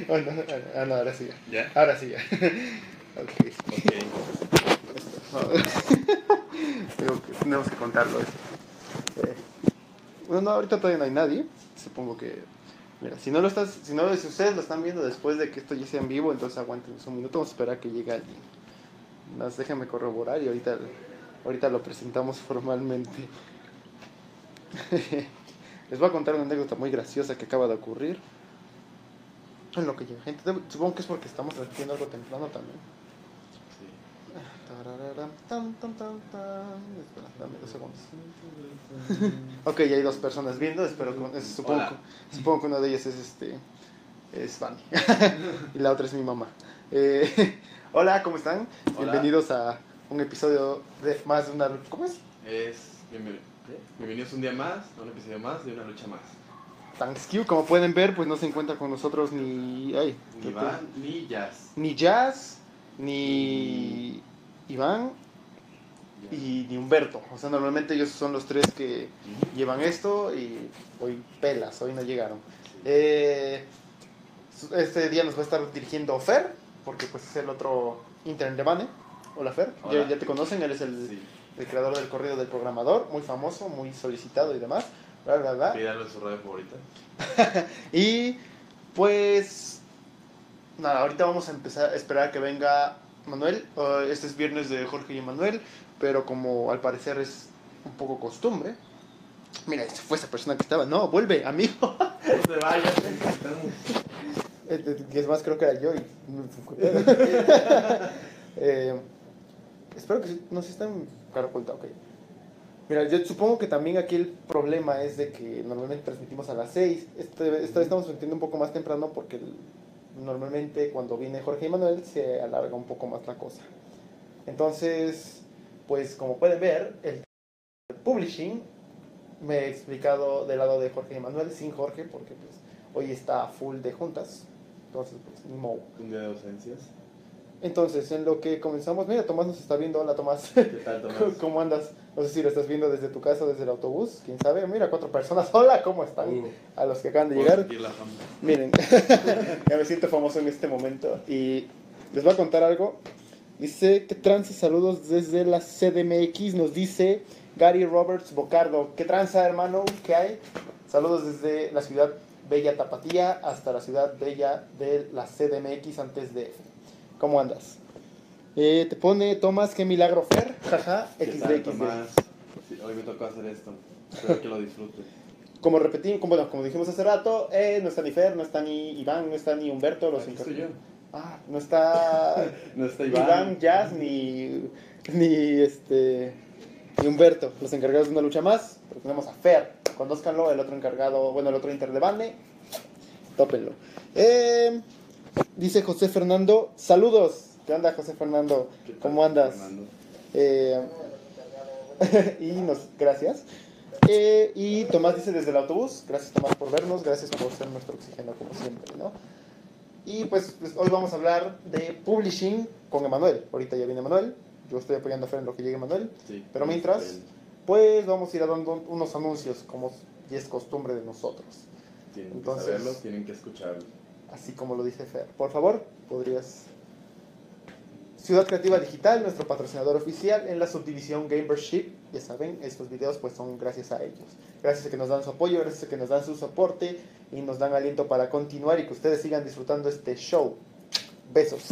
Oh, no, ah, no, ahora sí. ya. ¿Ya? Ahora sí. ya. ok. Ok. Tengo que- tenemos que contarlo. eso. Eh, bueno, no, ahorita todavía no hay nadie. Supongo que. Mira, si no lo estás, si no si ustedes lo están viendo después de que esto ya sea en vivo, entonces aguanten un minuto, vamos a esperar a que llegue alguien. Más déjenme corroborar y ahorita, ahorita lo presentamos formalmente. Les voy a contar una anécdota muy graciosa que acaba de ocurrir. En lo que llega gente, supongo que es porque estamos haciendo algo temprano también. Sí. Tan, tan, tan. Espera, dame dos segundos. ok, ya hay dos personas viendo. Espero que, es- supongo, que- supongo que una de ellas es este. Es Fanny. y la otra es mi mamá. Eh, hola, ¿cómo están? Hola. Bienvenidos a un episodio de más de una. ¿Cómo es? Es bienven- ¿qué? bienvenidos un día más, a un episodio más de una lucha más. Thanksgiving. Como pueden ver, pues no se encuentra con nosotros ni. Ay, Ni Iván ni Jazz. ni Jazz, ni Iván y ni Humberto. O sea, normalmente ellos son los tres que llevan esto y hoy pelas, hoy no llegaron. Eh, este día nos va a estar dirigiendo Fer, porque pues es el otro intern de Bane. Hola Fer, ya, Hola. ya te conocen, él es el, Sí. el creador del corrido del programador, muy famoso, muy solicitado y demás. Bla, bla, bla. Pídalo en su radio favorita. Y pues nada, ahorita vamos a empezar a esperar a que venga Manuel. Uh, este es viernes de Jorge y Manuel, pero como al parecer es un poco costumbre. Mira, fue esa persona que estaba. No, vuelve, amigo. No te vayas. Eh, eh, Y es más, creo que era yo. Y... Eh, espero que no se cara oculta, ok. Mira, yo supongo que también aquí el problema es de que normalmente transmitimos a las 6. Este, esta vez estamos transmitiendo un poco más temprano porque normalmente cuando viene Jorge y Manuel se alarga un poco más la cosa. Entonces, pues como pueden ver, el publishing me he explicado del lado de Jorge y Manuel, sin Jorge, porque pues hoy está full de juntas. Entonces, pues, ni modo. Un día de ausencias. Entonces, en lo que comenzamos, mira, Tomás nos está viendo. Hola, Tomás. ¿Qué tal, Tomás? ¿Cómo andas? No sé si lo estás viendo desde tu casa, desde el autobús. Quién sabe. Mira, cuatro personas. Hola, ¿cómo están? Uh, A los que acaban de llegar. Miren, ya me siento famoso en este momento. Y les voy a contar algo. Dice que trance saludos desde la CDMX. Nos dice Gary Roberts Bocardo. ¿Qué tranza, hermano? ¿Qué hay? Saludos desde la ciudad bella Tapatía hasta la ciudad bella de la CDMX antes de. ¿Cómo andas? Eh, te pone Tomás, qué milagro, Fer. Jaja, ¿Qué tal, XD, Tomás? Sí, hoy me tocó hacer esto. Espero que lo disfrutes. Como repetimos, como, bueno, como dijimos hace rato, eh, no está ni Fer, no está ni Iván, no está ni Humberto, los estoy yo. Ah, no está No está Iván, Iván. Jazz, ni, ni, este, ni Humberto, los encargados de una lucha más. Pero tenemos a Fer, conózcanlo, el otro encargado, bueno, el otro inter de Bande, tópenlo. Eh, dice José Fernando, saludos. ¿Qué onda, José Fernando? ¿Qué tal, ¿Cómo andas? Fernando? Eh, y nos, gracias. Eh, y Tomás dice desde el autobús, gracias Tomás por vernos, gracias por ser nuestro oxígeno como siempre, ¿no? Y pues, pues, hoy vamos a hablar de publishing con Emanuel. Ahorita ya viene Emanuel, yo estoy apoyando a Fer en lo que llegue Emanuel. Sí. Pero mientras- Pues vamos a ir dando unos anuncios como y es costumbre de nosotros, Tienen Entonces- que saberlo, tienen que escucharlo. Así como lo dice Fer. Por favor, podrías... Ciudad Creativa Digital, nuestro patrocinador oficial en la subdivisión Gamership. Ya saben, estos videos pues son gracias a ellos. Gracias a que nos dan su apoyo, gracias a que nos dan su soporte y nos dan aliento para continuar y que ustedes sigan disfrutando este show. Besos.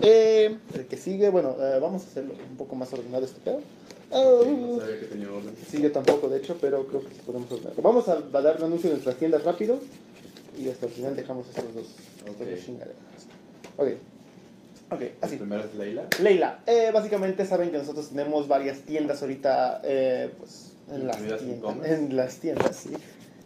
Eh, el que sigue, bueno, eh, vamos a hacerlo un poco más ordenado este pedo. Oh. No sabía que tenía orden. Sí, yo tampoco, de hecho, pero creo que sí podemos ordenarlo. Vamos a, a dar un anuncio de nuestras tiendas rápido y hasta el final dejamos estos dos, estos Ok. Ok. Así. El primero es Leila. Leila, eh, básicamente saben que nosotros tenemos varias tiendas ahorita, eh, pues, en las en tiendas, en las tiendas, sí,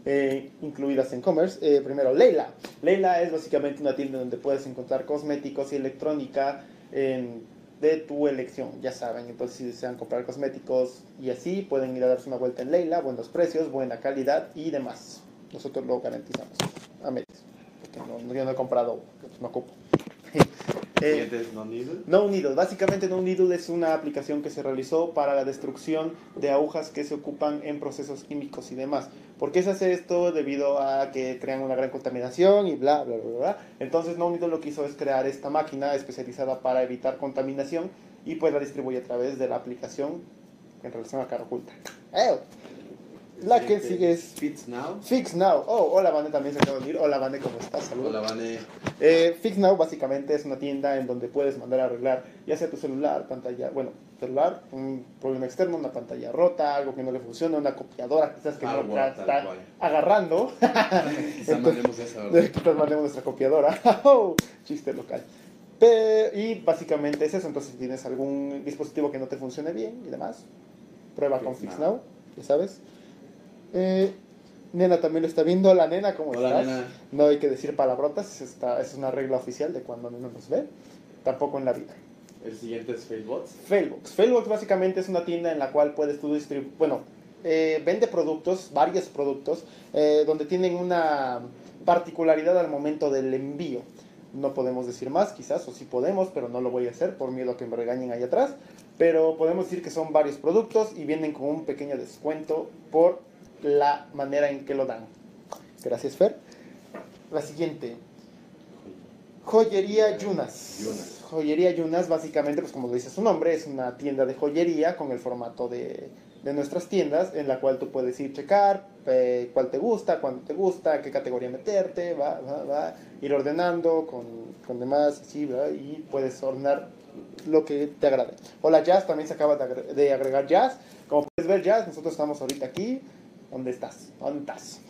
eh, incluidas en commerce. Eh, primero, Leila. Leila es básicamente una tienda donde puedes encontrar cosméticos y electrónica de tu elección, ya saben. Entonces, si desean comprar cosméticos y así, pueden ir a darse una vuelta en Leila, buenos precios, buena calidad y demás. Nosotros lo garantizamos a medias, porque no, yo no he comprado, no ocupo. Eh, No Needle. No Needle. Básicamente No Needle es una aplicación que se realizó para la destrucción de agujas que se ocupan en procesos químicos y demás. ¿Por qué se hace esto? Debido a que crean una gran contaminación y bla, bla, bla, bla. Entonces No Needle lo que hizo es crear esta máquina especializada para evitar contaminación y pues la distribuye a través de la aplicación en relación a cara oculta. ¡Eh! La que sigue es Now. Fix Now. Oh, hola Vane también se acaba de unir. Hola Vane, ¿cómo estás? Saludos. Hola, Vane. Eh, Fix Now básicamente es una tienda en donde puedes mandar a arreglar ya sea tu celular, pantalla, bueno, celular, un problema externo, una pantalla rota, algo que no le funciona, una copiadora quizás que no está, está agarrando. Quizá mandemos esa, mandemos nuestra copiadora. Oh, Chiste local. Y básicamente es eso, entonces si tienes algún dispositivo que no te funcione bien y demás, prueba con Fix Fix Now. Now, ya sabes. Eh, nena también lo está viendo. Hola nena, ¿cómo Hola, estás? nena. No hay que decir palabrotas, esta, es una regla oficial de cuando Nena nos ve, tampoco en la vida. El siguiente es Failbots. Failbox. Failbox básicamente es una tienda en la cual puedes tú distribuir, bueno, eh, vende productos, varios productos, eh, donde tienen una particularidad al momento del envío. No podemos decir más, quizás, o sí podemos, pero no lo voy a hacer por miedo a que me regañen ahí atrás. Pero podemos decir que son varios productos y vienen con un pequeño descuento por la manera en que lo dan. Gracias, Fer. La siguiente, Joyería Yunas. Yunas. Joyería Yunas, básicamente, pues como lo dice su nombre, es una tienda de joyería con el formato de, de nuestras tiendas, en la cual tú puedes ir checar eh, cuál te gusta, cuándo te gusta, qué categoría meterte, va, va, va, ir ordenando con, con demás, ¿verdad? y puedes ordenar lo que te agrade. Hola Jazz, también se acaba de agregar Jazz. Como puedes ver, Jazz, nosotros estamos ahorita aquí. ¿Dónde estás? ¿Dónde estás?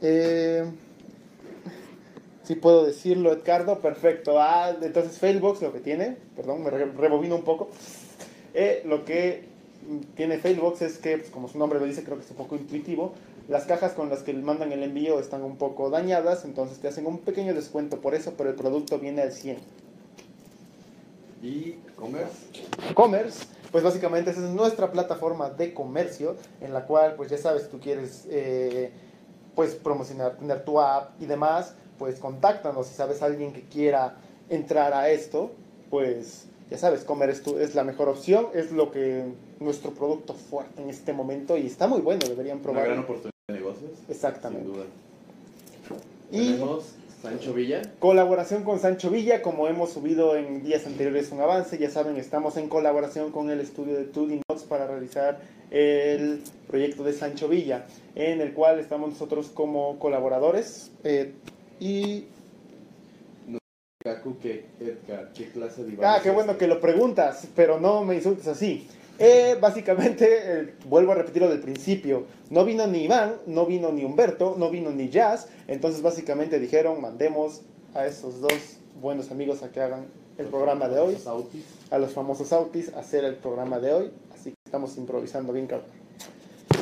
Eh, si puedo decirlo, Edgardo, perfecto. Ah, entonces Failbox lo que tiene, perdón, me re- rebobino un poco. Eh, lo que tiene Failbox es que, pues, como su nombre lo dice, creo que es un poco intuitivo. Las cajas con las que mandan el envío están un poco dañadas, entonces te hacen un pequeño descuento por eso, pero el producto viene al 100. Y Commerce. Commerce, pues básicamente esa es nuestra plataforma de comercio en la cual, pues ya sabes, tú quieres eh, pues promocionar, tener tu app y demás, pues contáctanos si sabes alguien que quiera entrar a esto, pues ya sabes, Commerce es, tu- es la mejor opción, es lo que nuestro producto fuerte en este momento y está muy bueno, deberían Una probarlo. gran oportunidad de negocios. Exactamente. Sin duda. Y Tenemos Sancho Villa. Colaboración con Sancho Villa, como hemos subido en días anteriores un avance, ya saben, estamos en colaboración con el estudio de 2D Notes para realizar el proyecto de Sancho Villa, en el cual estamos nosotros como colaboradores. eh, y. Edgar, ¿qué clase de Ah, qué bueno que lo preguntas, pero no me insultes así. Eh, básicamente, eh, vuelvo a repetir lo del principio. No vino ni Iván, no vino ni Humberto, no vino ni Jazz. Entonces, básicamente dijeron: mandemos a esos dos buenos amigos a que hagan el programa de hoy. A los famosos Autis a hacer el programa de hoy. Así que estamos improvisando bien, cabrón.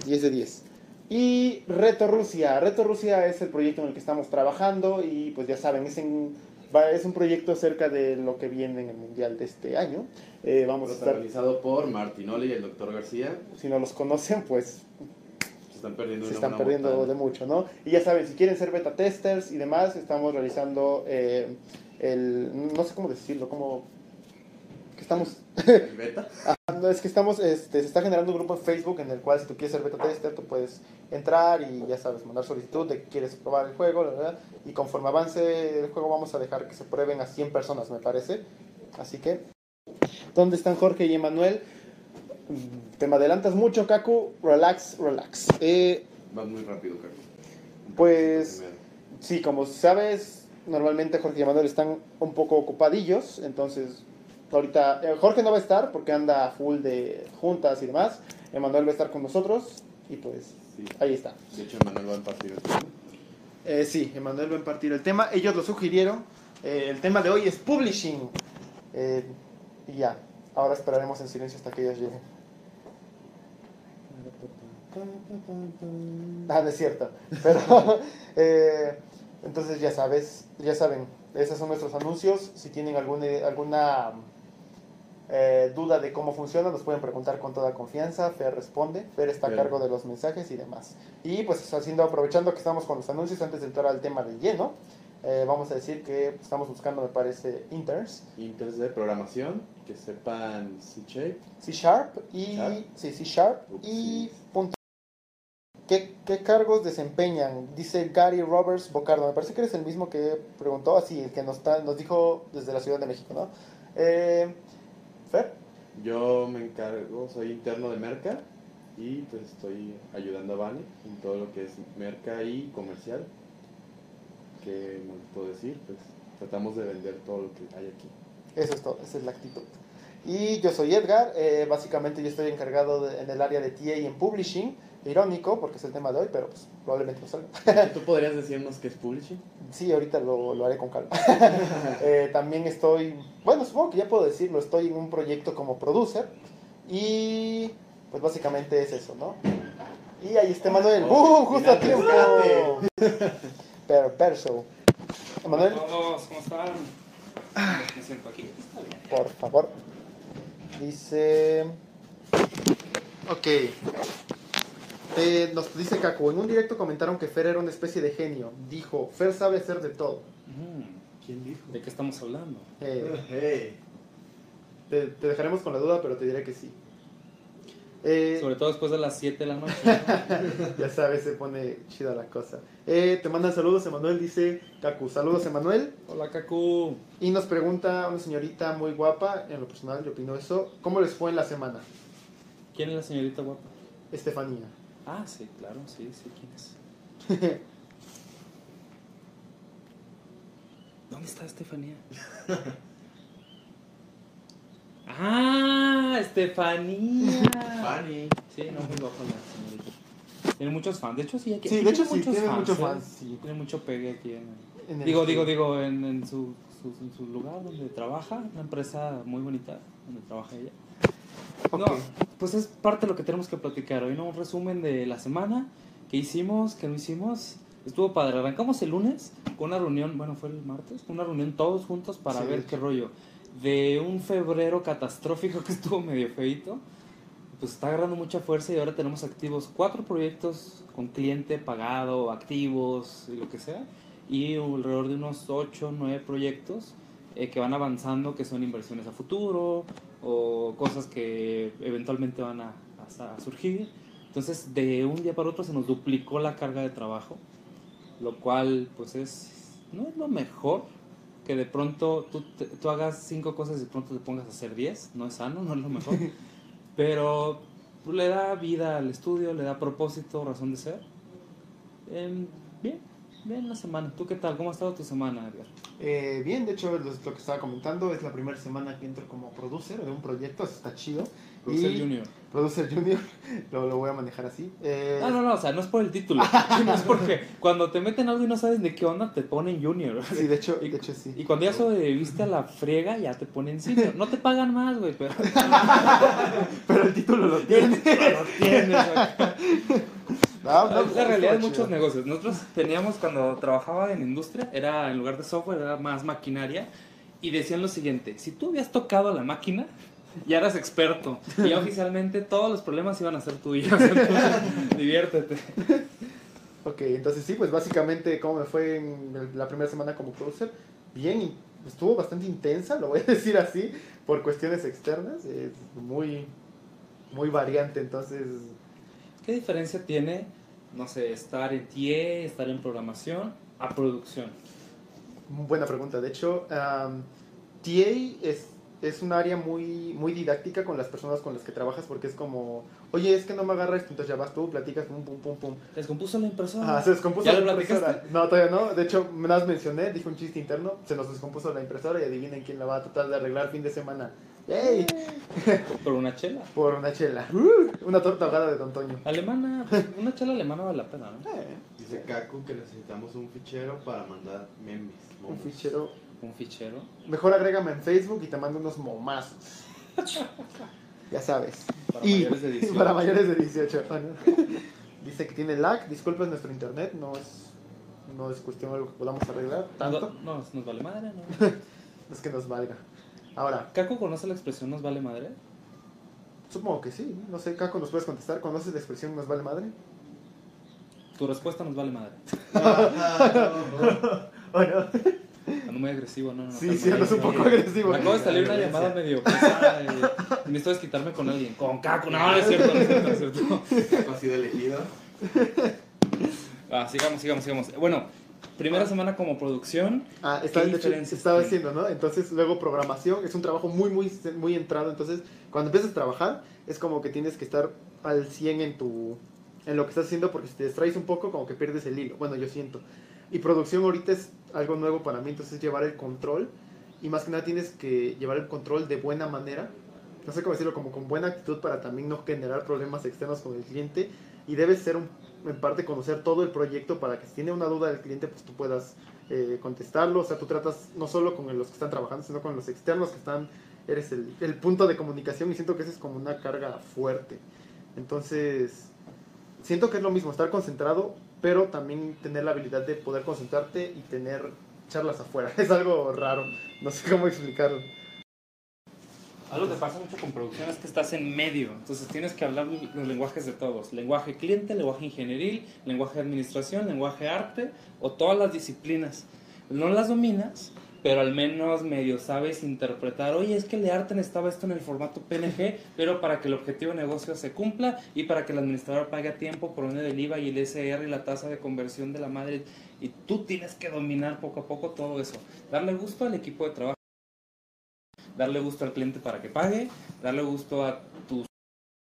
10 de 10. Y Reto Rusia. Reto Rusia es el proyecto en el que estamos trabajando y pues ya saben, es, en- va- es un proyecto acerca de lo que viene en el Mundial de este año. Eh, vamos a estar, Protagonizado por Martinoli y el Dr. García. si no los conocen, pues Se están perdiendo se están perdiendo de mucho, ¿no? Y ya saben, si quieren ser beta testers y demás, estamos realizando eh, el, no sé cómo decirlo, como que estamos ¿El beta? No, es que estamos, este, se está generando un grupo en Facebook en el cual si tú quieres ser beta tester, tú puedes entrar y ya sabes, mandar solicitud de que quieres probar el juego, la verdad, y conforme avance el juego vamos a dejar que se prueben a 100 personas, me parece. Así que, ¿dónde están Jorge y Emanuel? Te me adelantas mucho, Kaku, relax, relax. Eh, Vas muy rápido, Kaku. Pues-. Sí, como sabes, normalmente Jorge y Manuel están un poco ocupadillos, entonces ahorita eh, Jorge no va a estar porque anda full de juntas y demás. Emanuel va a estar con nosotros y pues Sí. ahí está. De hecho, Manuel va a partir el tema. Eh, sí, Emanuel va a impartir el tema. Ellos lo sugirieron. Eh, el tema de hoy es publishing. Eh, y ya, ahora esperaremos en silencio hasta que ellos lleguen. Ah, no es cierto. Pero, entonces ya sabes, ya saben, esos son nuestros anuncios. Si tienen alguna, alguna eh, duda de cómo funciona, nos pueden preguntar con toda confianza. Fer responde. Fer está a cargo de los mensajes y demás. Y pues haciendo, aprovechando que estamos con los anuncios antes de entrar al tema de lleno, Eh, vamos a decir que estamos buscando, me parece, interns, Inters de programación, que sepan. C Sharp y Sharp. sí, C Sharp y punto. ¿Qué, ¿Qué cargos desempeñan? Dice Gary Roberts Bocardo. Me parece que eres el mismo que preguntó, así, el que nos, nos dijo desde la Ciudad de México, ¿no? Eh, Fer, Yo me encargo, soy interno de Merca y pues estoy ayudando a Vane en todo lo que es Merca y comercial. ¿Qué más puedo decir? Pues tratamos de vender todo lo que hay aquí. eso es todo, esa es la actitud. Y yo soy Edgar, eh, básicamente yo estoy encargado de- en el área de TA y en Publishing. Irónico, porque es el tema de hoy, pero pues, probablemente no salga. ¿Tú podrías decirnos qué es publishing? Sí, ahorita lo, lo haré con calma. Eh, también estoy, bueno, supongo que ya puedo decirlo, estoy en un proyecto como producer y pues básicamente es eso, ¿no? Y ahí está Manuel, Oh, ¡uh! Justo a tiempo. Pero, perso. Manuel, Hola a todos, ¿cómo están? Me siento aquí. Está bien. por favor. Dice... Ok. Eh, nos dice Caco, en un directo comentaron que Fer era una especie de genio. Dijo, Fer sabe hacer de todo. Mm, ¿Quién dijo? ¿De qué estamos hablando? Eh, Hey. te, te dejaremos con la duda, pero te diré que sí. Eh, Sobre todo después de las 7 de la noche. ya sabes, se pone chida la cosa. Eh, te mandan saludos, Emanuel, dice Cacu. Saludos, Emanuel. Hola, Kaku. Y nos pregunta una señorita muy guapa, en lo personal yo opino eso, ¿cómo les fue en la semana? ¿Quién es la señorita guapa? Estefanía. Ah, sí, claro, sí, sí, ¿quién es? ¿Dónde está Estefanía? ¡Ah! ¡Estefanía! Vane. Sí, no, muy guapa la señorita. Tiene muchos fans. De hecho, sí, aquí, Sí, aquí de hecho tiene sí, tiene muchos ¿eh? fans, sí. Tiene mucho pegue aquí en, En el- Digo, digo, digo, en, en su, su- en su lugar donde trabaja, una empresa muy bonita donde trabaja ella. Ok. No, pues es parte de lo que tenemos que platicar hoy, ¿no? Un resumen de la semana, qué hicimos, qué no hicimos. Estuvo padre. Arrancamos el lunes con una reunión, bueno, fue el martes, una reunión todos juntos para Sí, ver qué rollo. De un febrero catastrófico que estuvo medio feito, pues está agarrando mucha fuerza y ahora tenemos activos cuatro proyectos con cliente pagado, activos y lo que sea, y alrededor de unos 8, 9 proyectos eh, que van avanzando, que son inversiones a futuro o cosas que eventualmente van a, a- surgir. Entonces, de un día para otro se nos duplicó la carga de trabajo, lo cual, pues es, no es lo mejor que de pronto tú, te- tú hagas cinco cosas y de pronto te pongas a hacer 10, no es sano, no es lo mejor, pero pues, le da vida al estudio, le da propósito, razón de ser. Em, bien, bien la semana. ¿Tú qué tal? ¿Cómo ha estado tu semana, Edgar? Eh, bien, de hecho, lo, lo que estaba comentando es la primera semana que entro como producer de un proyecto, eso está chido. Producer Y- Junior. Producer Junior, lo, lo voy a manejar así. Eh, No, no, no, o sea, no es por el título. no es porque cuando te meten algo y no sabes de qué onda, te ponen Junior. Sí, de hecho, Y- de hecho sí. Y cuando ya sobreviviste a la friega, ya te ponen senior. No te pagan más, güey, pero Pero el título lo tiene. lo tienes, güey. No, no, Es la realidad de muchos negocios. Nosotros teníamos cuando trabajaba en industria, era en lugar de software, era más maquinaria. Y decían lo siguiente: si tú habías tocado la máquina, ya eras experto. Y oficialmente todos los problemas iban a ser tuyos. Entonces, diviértete. Ok, entonces sí, pues básicamente cómo me fue en la primera semana como producer. Bien, estuvo bastante intensa, lo voy a decir así, por cuestiones externas. Es muy, muy variante, entonces... ¿Qué diferencia tiene, no sé, estar en TIE, estar en programación, a producción? Buena pregunta. De hecho, um, TA es, es un área muy, muy didáctica con las personas con las que trabajas porque es como, oye, es que no me agarra esto, entonces ya vas tú, platicas, pum, pum, pum, pum. Descompuso la impresora. Ah, se descompuso ¿Ya la lo impresora. platicaste? No, todavía no. De hecho, me las mencioné, dije un chiste interno, se nos descompuso la impresora y adivinen quién la va a tratar de arreglar fin de semana. ¡Ey! Por una chela. Por una chela. Uh, una torta ahogada de Don Toño. Alemana, una chela alemana vale la pena, ¿no? Eh, Dice Kaku que necesitamos un fichero para mandar memes. un fichero. Un fichero. Mejor agrégame en Facebook y te mando unos momazos. ya sabes. Para y mayores de 18. para mayores de 18. Ah, no. Dice que tiene lag. Disculpa, es nuestro internet. No es, no es cuestión de algo que podamos arreglar. Tanto. No, no, nos vale madre, ¿no? No es que nos valga. Ahora, ¿Caco conoce la expresión nos vale madre? supongo que sí. No sé, Caco, ¿nos puedes contestar? ¿Conoces la expresión nos vale madre? Tu respuesta nos vale madre. ¿O no? Ando muy agresivo, no, no. Sí, sí, andas un poco agresivo. Me acabo de salir una llamada medio pesada y, y necesito desquitarme con alguien. Con Caco, no, no es cierto, no es cierto, no es cierto. Caco ha sido elegido. Ah, sigamos, sigamos, sigamos. Bueno, primera semana como producción. Ah, estaba, ¿Qué de hecho, diferencias estaba diciendo, ¿no? Entonces, luego programación es un trabajo muy, muy, muy entrado. Entonces, cuando empiezas a trabajar, es como que tienes que estar al 100 en tu en lo que estás haciendo porque si te distraes un poco, como que pierdes el hilo. Bueno, yo siento. Y producción ahorita es algo nuevo para mí, entonces llevar el control. Y más que nada tienes que llevar el control de buena manera. No sé cómo decirlo, como con buena actitud para también no generar problemas externos con el cliente. Y debes ser un, en parte conocer todo el proyecto para que si tiene una duda del cliente, pues tú puedas eh, contestarlo. O sea, tú tratas no solo con los que están trabajando, sino con los externos que están. Eres el, el punto de comunicación y siento que esa es como una carga fuerte. Entonces, siento que es lo mismo, estar concentrado, pero también tener la habilidad de poder concentrarte y tener charlas afuera. Es algo raro, no sé cómo explicarlo. Algo que pasa mucho con producción es que estás en medio, entonces tienes que hablar los lenguajes de todos, lenguaje cliente, lenguaje ingenieril, lenguaje de administración, lenguaje arte o todas las disciplinas. No las dominas, pero al menos medio sabes interpretar, oye, es que el de arte necesitaba esto en el formato PNG, pero para que el objetivo de negocio se cumpla y para que el administrador pague a tiempo por medio del IVA y el SR y la tasa de conversión de la madre, y tú tienes que dominar poco a poco todo eso, darle gusto al equipo de trabajo darle gusto al cliente para que pague, darle gusto a tus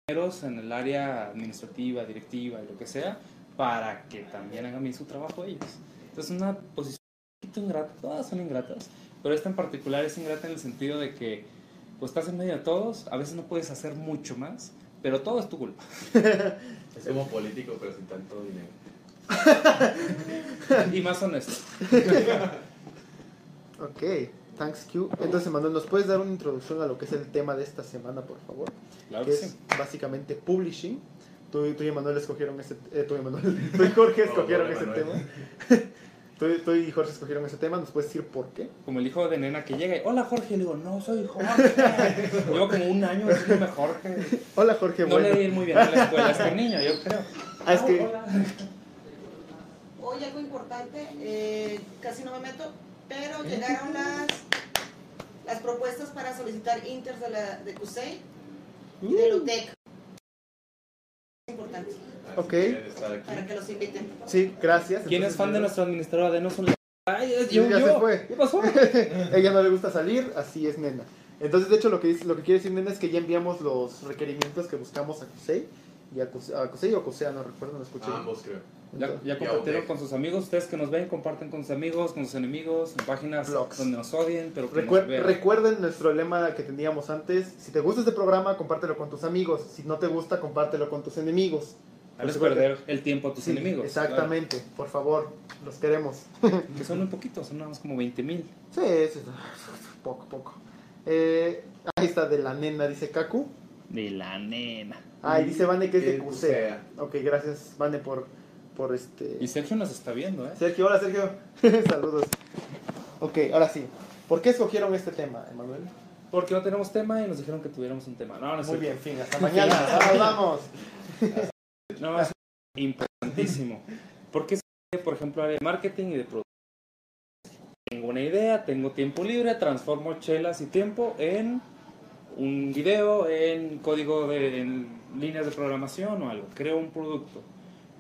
compañeros en el área administrativa, directiva y lo que sea, para que también hagan bien su trabajo ellos. Entonces, una posición un poquito ingrata, todas son ingratas, pero esta en particular es ingrata en el sentido de que pues estás en medio de todos, a veces no puedes hacer mucho más, pero todo es tu culpa. Es como político, pero sin tanto dinero. Y más honesto. Ok, thanks Q. Entonces, Manuel, ¿nos puedes dar una introducción a lo que es el tema de esta semana, por favor? Claro que que es sí. básicamente publishing. Tú, tú y Manuel escogieron ese eh, tú y Manuel, tú y Jorge No, escogieron no, ese Manuel. tema. tú, tú y Jorge escogieron ese tema, ¿nos puedes decir por qué? Como el hijo de nena que llega y, hola Jorge, le digo, no soy Jorge. Llevo como un año diciéndome Jorge. Hola Jorge, No bueno. le di muy bien en la escuela a este niño, yo creo. Ah, es que- hola. Hoy algo importante, eh, casi no me meto, pero llegaron las, las propuestas para solicitar inters de, la, de CUSEI y de LUTEC. Es importante, Ok. para que los inviten. Sí, gracias. ¿Quién es fan de nuestra administradora? Denos un. Ay, yo, Ya yo. se fue. ¿Qué pasó? Ella no le gusta salir, así es nena. Entonces, de hecho, lo que, dice, lo que quiere decir nena es que ya enviamos los requerimientos que buscamos a CUSEI. Y a CUSEI, a CUSEI o CUSEA, no recuerdo, no escuché. Ah, ambos creo. Ya, Entonces- ya compartieron con sus amigos. Ustedes que nos ven, comparten con sus amigos, con sus enemigos, en páginas Blogs. donde nos odien, pero que Recuer- nos vean. recuerden nuestro lema que teníamos antes. Si te gusta este programa, compártelo con tus amigos. Si no te gusta, compártelo con tus enemigos. Recuerda- perder el tiempo a tus Sí, enemigos. Exactamente, por favor, los queremos. Que son muy poquitos, son nada más como 20 mil. Sí, sí, poco, poco. Eh, ahí está, de la nena, dice Kaku. De la nena. Ah, y dice Vane que es de Cusea. Ok, gracias, Vane, por, por este... Y Sergio nos está viendo, ¿eh? Sergio, hola Sergio. Saludos. Ok, ahora sí. ¿Por qué escogieron este tema, Emanuel? Porque no tenemos tema y nos dijeron que tuviéramos un tema. No, no es Muy bien, fin, hasta mañana. Vamos, vamos. No, es importantísimo. Porque es, por ejemplo, área de marketing y de producción. Tengo una idea, tengo tiempo libre, transformo chelas y tiempo en un video, en código de en líneas de programación o algo. Creo un producto.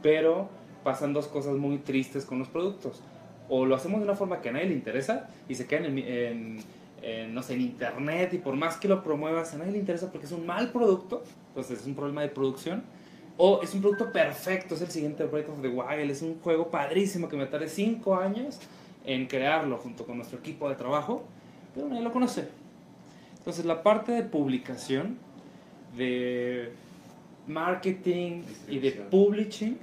Pero pasan dos cosas muy tristes con los productos. O lo hacemos de una forma que a nadie le interesa y se quedan en, en- en, no sé, en internet y por más que lo promuevas, a nadie le interesa porque es un mal producto. Entonces es un problema de producción. O es un producto perfecto, es el siguiente Breath of the Wild, es un juego padrísimo que me tardé 5 años en crearlo junto con nuestro equipo de trabajo, pero nadie lo conoce. Entonces la parte de publicación, de marketing y de publishing,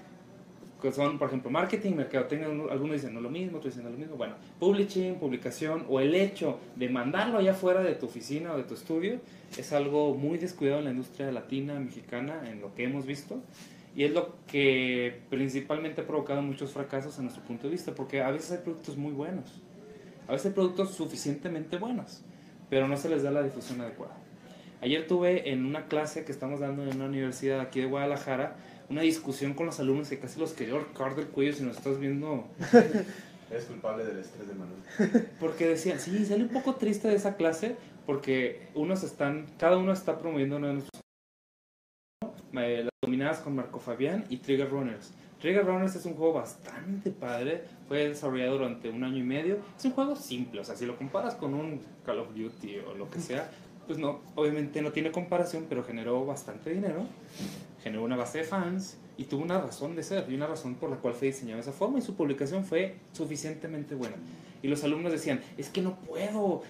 que son, por ejemplo, marketing, mercadotecnia, algunos dicen no lo mismo, otros dicen no lo mismo. Bueno, publishing, publicación o el hecho de mandarlo allá fuera de tu oficina o de tu estudio es algo muy descuidado en la industria latina, mexicana, en lo que hemos visto. Y es lo que principalmente ha provocado muchos fracasos a nuestro punto de vista, porque a veces hay productos muy buenos, a veces hay productos suficientemente buenos, pero no se les da la difusión adecuada. Ayer tuve en una clase que estamos dando en una universidad aquí de Guadalajara una discusión con los alumnos que casi los quería ahorcar del cuello si nos estás viendo Es culpable del estrés de Manuel. Porque decían, sí, sale un poco triste de esa clase porque unos están, cada uno está promoviendo uno de nuestros eh, las dominadas con Marco Fabián y Trigger Runners. Trigger Runners es un juego bastante padre, fue desarrollado durante un año y medio. Es un juego simple, o sea, si lo comparas con un Call of Duty o lo que sea, pues no, obviamente no tiene comparación, pero generó bastante dinero, generó una base de fans y tuvo una razón de ser y una razón por la cual fue diseñado de esa forma y su publicación fue suficientemente buena. Y los alumnos decían, es que no puedo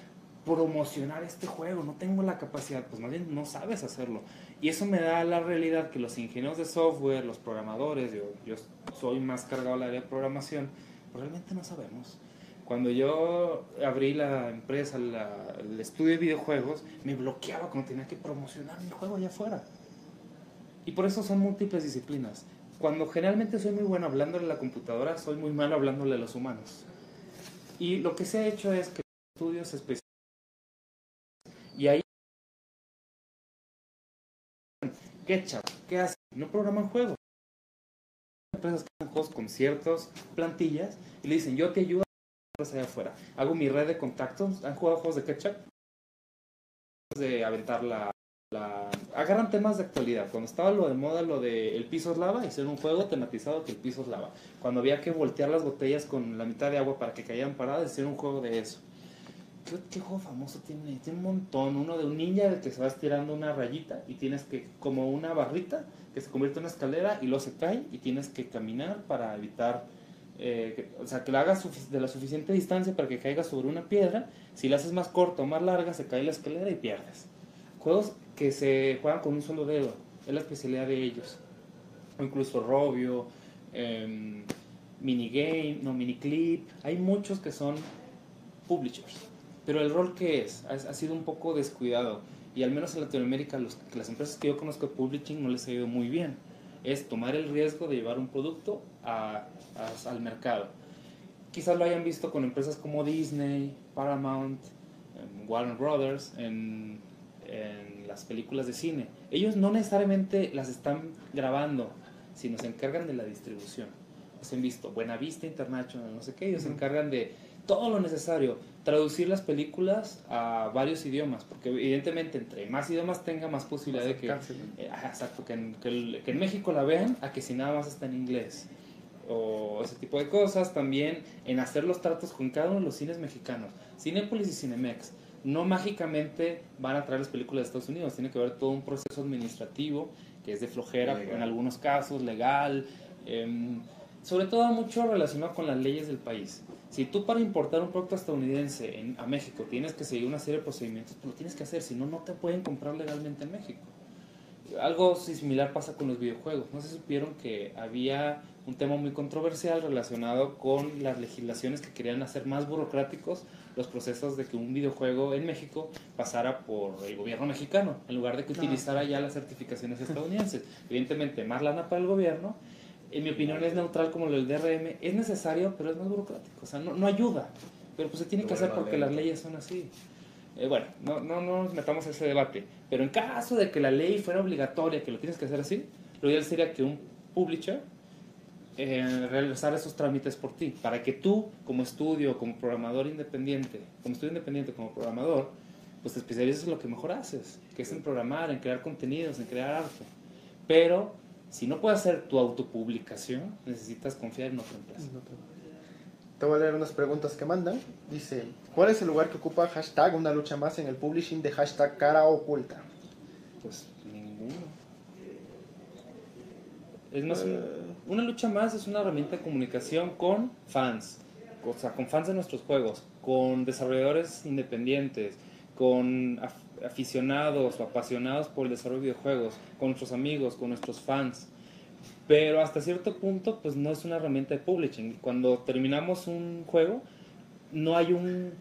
promocionar este juego, no tengo la capacidad, pues más bien no sabes hacerlo. Y eso me da la realidad que los ingenieros de software, los programadores, yo, yo soy más cargado al área de programación, pues realmente no sabemos. Cuando yo abrí la empresa, la- el estudio de videojuegos, me bloqueaba cuando tenía que promocionar mi juego allá afuera. Y por eso son múltiples disciplinas. Cuando generalmente soy muy bueno hablándole a la computadora, soy muy malo hablándole a los humanos. Y lo que se ha hecho es que estudios especiales y ahí Ketchup, ¿qué hace? No programan juegos. Empresas que hacen juegos con ciertas plantillas y le dicen, yo te ayudo allá afuera. Hago mi red de contactos. ¿Han jugado juegos de Ketchup? De aventar la, la... Agarran temas de actualidad. Cuando estaba lo de moda, lo de el piso es lava, hicieron un juego tematizado que el piso es lava. Cuando había que voltear las botellas con la mitad de agua para que caían paradas, hicieron un juego de eso. ¿Qué, qué juego famoso tiene? Tiene un montón. Uno de un ninja del que se va estirando una rayita y tienes que, como una barrita, que se convierte en una escalera y luego se cae y tienes que caminar para evitar, eh, que- o sea, que la hagas de la suficiente distancia para que caiga sobre una piedra. Si la haces más corta o más larga, se cae la escalera y pierdes. Juegos que se juegan con un solo dedo, es la especialidad de ellos. O incluso Robio, em, Minigame, no, Miniclip. Hay muchos que son publishers. Pero el rol que es, ha, sido un poco descuidado. Y al menos en Latinoamérica, las empresas que yo conozco de publishing no les ha ido muy bien. Es tomar el riesgo de llevar un producto a- a- al mercado. Quizás lo hayan visto con empresas como Disney, Paramount, em, Warner Brothers, en, en las películas de cine. Ellos no necesariamente las están grabando, sino se encargan de la distribución. Los han visto, Buenavista International, no sé qué, ellos se encargan de todo lo necesario, traducir las películas a varios idiomas, porque evidentemente entre más idiomas tenga, más posibilidad de que, eh, exacto, que en, que el- que en México la vean a que si nada más está en inglés. O ese tipo de cosas. También en hacer los tratos con cada uno de los cines mexicanos. Cinépolis y Cinemex. No mágicamente van a traer las películas de Estados Unidos. Tiene que haber todo un proceso administrativo que es de flojera Legal. en algunos casos, legal. em, sobre todo mucho relacionado con las leyes del país. Si tú para importar un producto estadounidense en- a México tienes que seguir una serie de procedimientos, pues lo tienes que hacer, si no, no te pueden comprar legalmente en México. Algo similar pasa con los videojuegos. No se supieron que había un tema muy controversial relacionado con las legislaciones que querían hacer más burocráticos los procesos de que un videojuego en México pasara por el gobierno mexicano, en lugar de que Ah. utilizara ya las certificaciones estadounidenses. Evidentemente, más lana para el gobierno. En mi opinión es neutral como lo del DRM. Es necesario, pero es más burocrático. O sea, no, no ayuda. Pero pues se tiene que hacer porque las leyes son así. Eh, bueno, no, no, no nos metamos a ese debate. Pero en caso de que la ley fuera obligatoria, que lo tienes que hacer así, lo ideal sería que un publisher eh, realizara esos trámites por ti, para que tú, como estudio, como programador independiente, como estudio independiente, como programador, pues te especialices en lo que mejor haces, que es en programar, en crear contenidos, en crear arte. Pero si no puedes hacer tu autopublicación, necesitas confiar en otra empresa. Te voy a leer unas preguntas que mandan. Dice, ¿cuál es el lugar que ocupa hashtag una lucha más en el publishing de hashtag cara oculta? Pues ninguno. Es más, Eh. una lucha más es una herramienta de comunicación con fans, o sea, con fans de nuestros juegos, con desarrolladores independientes, con af- aficionados o apasionados por el desarrollo de videojuegos, con nuestros amigos, con nuestros fans. Pero hasta cierto punto, pues no es una herramienta de publishing. Cuando terminamos un juego, no hay un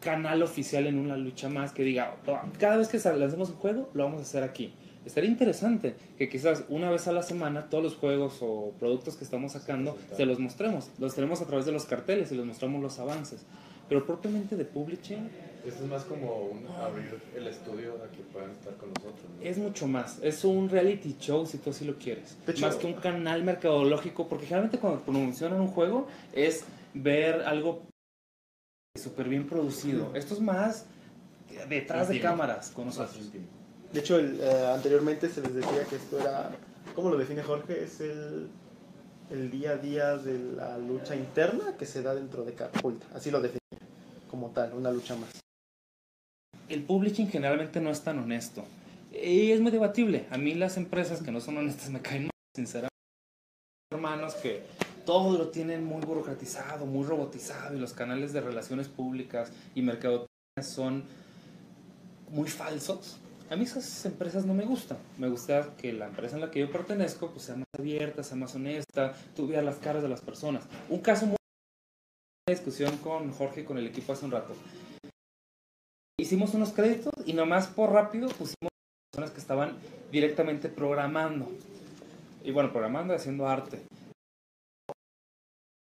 canal oficial en una lucha más que diga, cada vez que lancemos un juego, lo vamos a hacer aquí. Estaría interesante que quizás una vez a la semana todos los juegos o productos que estamos sacando se los mostremos. Los tenemos a través de los carteles y les mostramos los avances. Pero propiamente de publishing Esto es más como un abrir el estudio a que puedan estar con nosotros. ¿no? es mucho más. Es un reality show si tú así lo quieres. Más que un canal mercadológico, porque generalmente cuando promocionan un juego es ver algo súper bien producido. Esto es más detrás de cámaras con nosotros. De hecho, el, eh, anteriormente se les decía que esto era, ¿cómo lo define Jorge? Es el, el día a día de la lucha interna que se da dentro de Catapulta. Así lo define como tal, una lucha más. El publishing generalmente no es tan honesto. Y es muy debatible. A mí las empresas que no son honestas me caen mal, sinceramente. Hermanos que todo lo tienen muy burocratizado, muy robotizado y los canales de relaciones públicas y mercadotecnia son muy falsos. A mí esas empresas no me gustan. Me gusta que la empresa en la que yo pertenezco pues, sea más abierta, sea más honesta, tú veas las caras de las personas. Un caso muy... Discusión con Jorge y con el equipo hace un rato. Hicimos unos créditos y nomás por rápido pusimos personas que estaban directamente programando. Y bueno, programando y haciendo arte.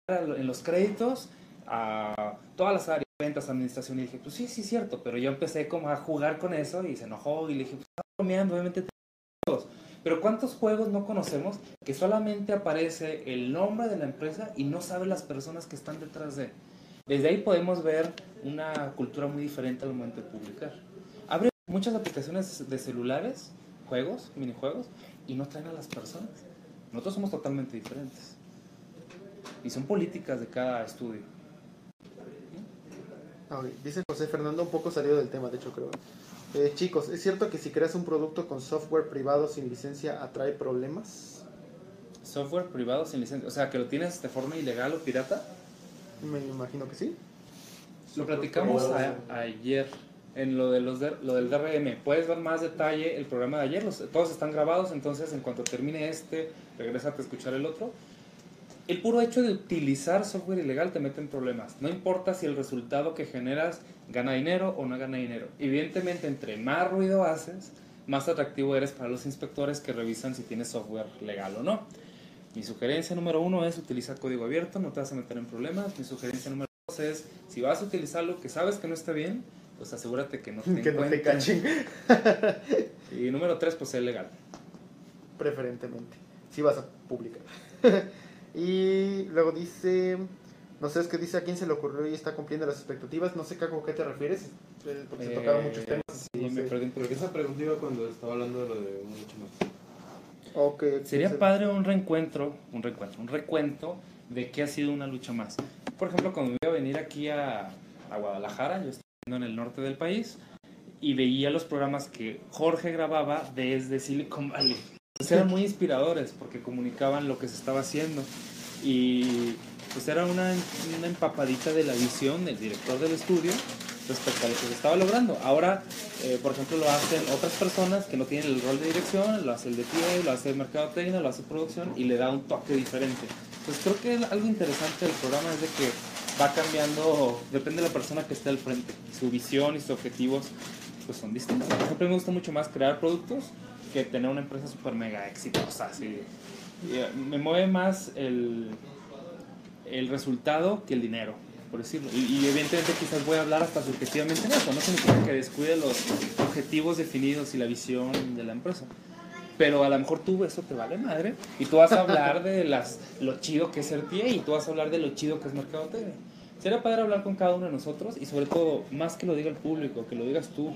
En los créditos, a todas las áreas, ventas, administración, y dije, pues sí, sí, cierto, pero yo empecé como a jugar con eso y se enojó y le dije, pues estás bromeando, obviamente te todos. Pero ¿cuántos juegos no conocemos que solamente aparece el nombre de la empresa y no sabe las personas que están detrás de? Desde ahí podemos ver una cultura muy diferente al momento de publicar. Abre muchas aplicaciones de celulares, juegos, minijuegos, y no traen a las personas. Nosotros somos totalmente diferentes. Y son políticas de cada estudio. Ah, ok. Dice José Fernando, un poco salido del tema, de hecho creo. Eh, chicos, ¿es cierto que si creas un producto con software privado sin licencia atrae problemas? Software privado sin licencia, o sea, que lo tienes de forma ilegal o pirata. Me imagino que sí. Lo platicamos ayer en lo, de los lo del DRM. Puedes ver más detalle el programa de ayer. Los, todos están grabados, entonces en cuanto termine este, regrésate a escuchar el otro. El puro hecho de utilizar software ilegal te mete en problemas. No importa si el resultado que generas gana dinero o no gana dinero. Evidentemente, entre más ruido haces, más atractivo eres para los inspectores que revisan si tienes software legal o no. Mi sugerencia número uno es utilizar código abierto, no te vas a meter en problemas. Mi sugerencia número dos es, si vas a utilizar algo que sabes que no está bien, pues asegúrate que no te que no te cachen, Y número tres, pues es legal. preferentemente. Si vas a publicar. y luego dice, no sé, es que dice a quién se le ocurrió y está cumpliendo las expectativas. No sé, Caco, ¿a qué te refieres? Eh, Porque se Eh, tocaron muchos temas. Sí, no me perdí Porque esa pregunta iba cuando estaba hablando de lo de mucho más. Ok, Sería entonces- padre un reencuentro, un reencuentro, un recuento de qué ha sido una lucha más. Por ejemplo, cuando iba a venir aquí a, a Guadalajara, yo estaba en el norte del país, y veía los programas que Jorge grababa desde Silicon Valley. Entonces eran muy inspiradores porque comunicaban lo que se estaba haciendo. Y pues era una, una empapadita de la visión del director del estudio respecto a lo que se estaba logrando. Ahora, eh, por ejemplo, lo hacen otras personas que no tienen el rol de dirección, lo hace el de PA, lo hace el mercadotecnia, lo hace producción y le da un toque diferente. Entonces creo que algo interesante del programa es de que va cambiando, depende de la persona que esté al frente. Su visión y sus objetivos pues son distintos. Por ejemplo, me gusta mucho más crear productos que tener una empresa super mega exitosa. Así. Eh, me mueve más el, el resultado que el dinero, por decirlo. Y, y evidentemente quizás voy a hablar hasta subjetivamente en eso. No significa que descuide los objetivos definidos y la visión de la empresa. Pero a lo mejor tú eso te vale madre y tú vas a hablar de las, lo chido que es ser PA y tú vas a hablar de lo chido que es mercadotecnia. Sería padre hablar con cada uno de nosotros y sobre todo, más que lo diga el público, que lo digas tú,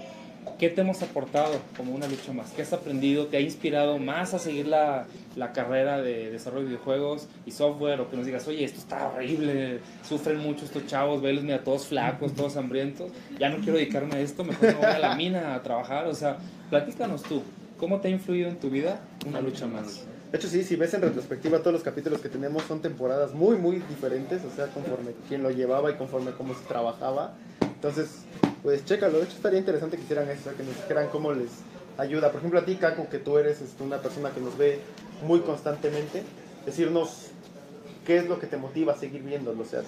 ¿qué te hemos aportado como una lucha más? ¿Qué has aprendido? ¿Te ha inspirado más a seguir la, la carrera de desarrollo de videojuegos y software? O que nos digas, oye, esto está horrible, sufren mucho estos chavos, velos, mira, todos flacos, todos hambrientos, ya no quiero dedicarme a esto, mejor me voy a la mina a trabajar. O sea, platícanos tú, ¿cómo te ha influido en tu vida una lucha más? De hecho, sí, si ves en retrospectiva, todos los capítulos que tenemos son temporadas muy, muy diferentes, o sea, conforme quién lo llevaba y conforme cómo se trabajaba. Entonces, pues chécalo. De hecho, estaría interesante que hicieran eso, que nos dijeran cómo les ayuda. Por ejemplo, a ti, Caco, que tú eres este, una persona que nos ve muy constantemente, decirnos qué es lo que te motiva a seguir viéndolo. O sea,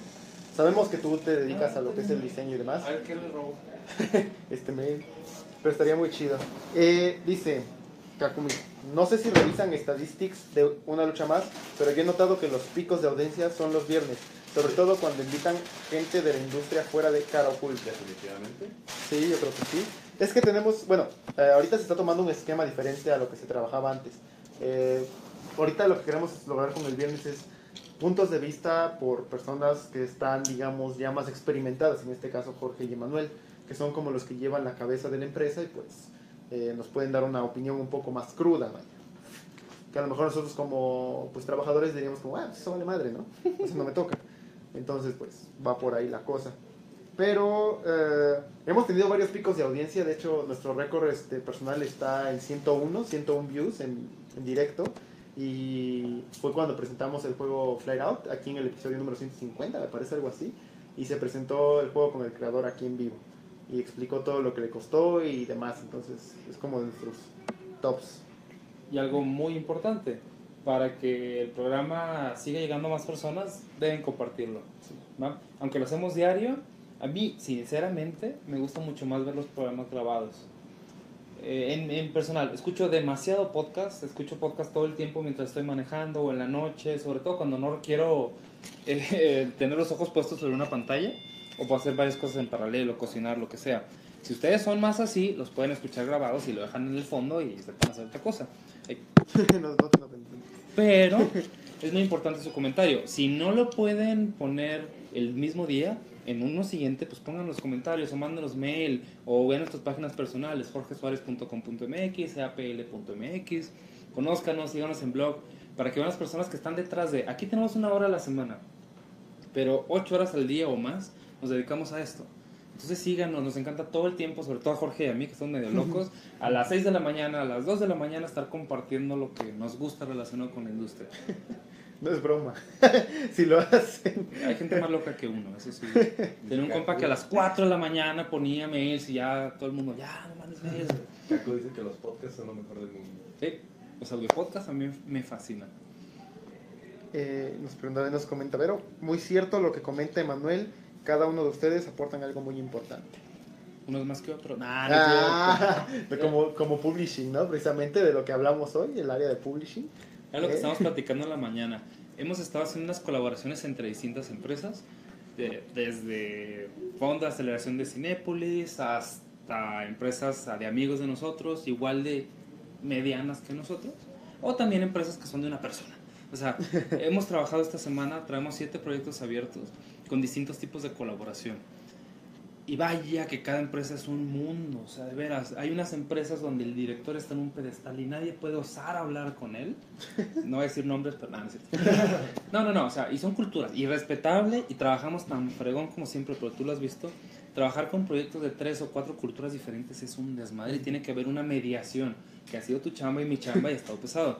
sabemos que tú te dedicas a lo que es el diseño y demás. A ver, ¿qué le robo? este mail. Pero estaría muy chido. Eh, dice Kakumi, no sé si revisan statistics de una lucha más, pero yo he notado que los picos de audiencia son los viernes, sobre todo cuando invitan gente de la industria fuera de cara oculta. Definitivamente. Sí, yo creo que sí. Es que tenemos, bueno, eh, ahorita se está tomando un esquema diferente a lo que se trabajaba antes. Eh, ahorita lo que queremos lograr con el viernes es puntos de vista por personas que están, digamos, ya más experimentadas, en este caso Jorge y Emanuel, que son como los que llevan la cabeza de la empresa y pues eh, nos pueden dar una opinión un poco más cruda, vaya. Que a lo mejor nosotros como pues trabajadores diríamos como, ah, pues eso vale madre, ¿no? Eso no me toca. Entonces, pues va por ahí la cosa. Pero eh, hemos tenido varios picos de audiencia. De hecho, nuestro récord este, personal está en 101, 101 views en, directo. Y fue cuando presentamos el juego Flight Out, aquí en el episodio número 150, me parece algo así. Y se presentó el juego con el creador aquí en vivo. Y explicó todo lo que le costó y demás. Entonces, es como de nuestros tops. Y algo muy importante, para que el programa siga llegando a más personas, deben compartirlo. ¿va? Aunque lo hacemos diario, a mí, sinceramente, me gusta mucho más ver los programas grabados. Eh, en, en personal, escucho demasiado podcast, escucho podcast todo el tiempo mientras estoy manejando o en la noche, sobre todo cuando no quiero eh, eh, tener los ojos puestos sobre una pantalla o puedo hacer varias cosas en paralelo, cocinar, lo que sea. Si ustedes son más así, los pueden escuchar grabados y lo dejan en el fondo y se pueden hacer otra cosa. Pero es muy importante su comentario. Si no lo pueden poner el mismo día, en uno siguiente, pues pongan los comentarios o mándenos mail o vean nuestras páginas personales, jorgesuárez.com.mx, apl.mx, conózcanos, síganos en blog, para que vean las personas que están detrás de, aquí tenemos una hora a la semana, pero ocho horas al día o más nos dedicamos a esto. Entonces síganos, nos encanta todo el tiempo, sobre todo a Jorge y a mí, que son medio locos, a las 6 de la mañana, a las 2 de la mañana estar compartiendo lo que nos gusta relacionado con la industria. No es broma. si lo hacen. Hay gente más loca que uno, eso sí. Tenía un compa que a las 4 de la mañana ponía mails y ya todo el mundo, ya, no mandes mails. Caco dice que los podcasts son lo mejor del mundo. Sí, los audio podcasts a mí me fascinan. Eh, nos pregunta, nos comenta, pero muy cierto lo que comenta Emanuel, cada uno de ustedes aportan algo muy importante. Unos más que otros. Nah, no. Ah, de como, como publishing, ¿no? Precisamente de lo que hablamos hoy, el área de publishing. Es lo que Eh. estamos platicando en la mañana. Hemos estado haciendo unas colaboraciones entre distintas empresas, de- desde Fondo de Aceleración de Cinépolis hasta empresas de amigos de nosotros, igual de medianas que nosotros, o también empresas que son de una persona. O sea, hemos trabajado esta semana, traemos siete proyectos abiertos con distintos tipos de colaboración. Y vaya que cada empresa es un mundo, o sea, de veras, hay unas empresas donde el director está en un pedestal y nadie puede osar hablar con él. No voy a decir nombres, pero nada, no es cierto. No, no, no, o sea, y son culturas, y respetable, y trabajamos tan fregón como siempre, pero tú lo has visto. Trabajar con proyectos de tres o cuatro culturas diferentes es un desmadre y tiene que haber una mediación, que ha sido tu chamba y mi chamba y ha estado pesado.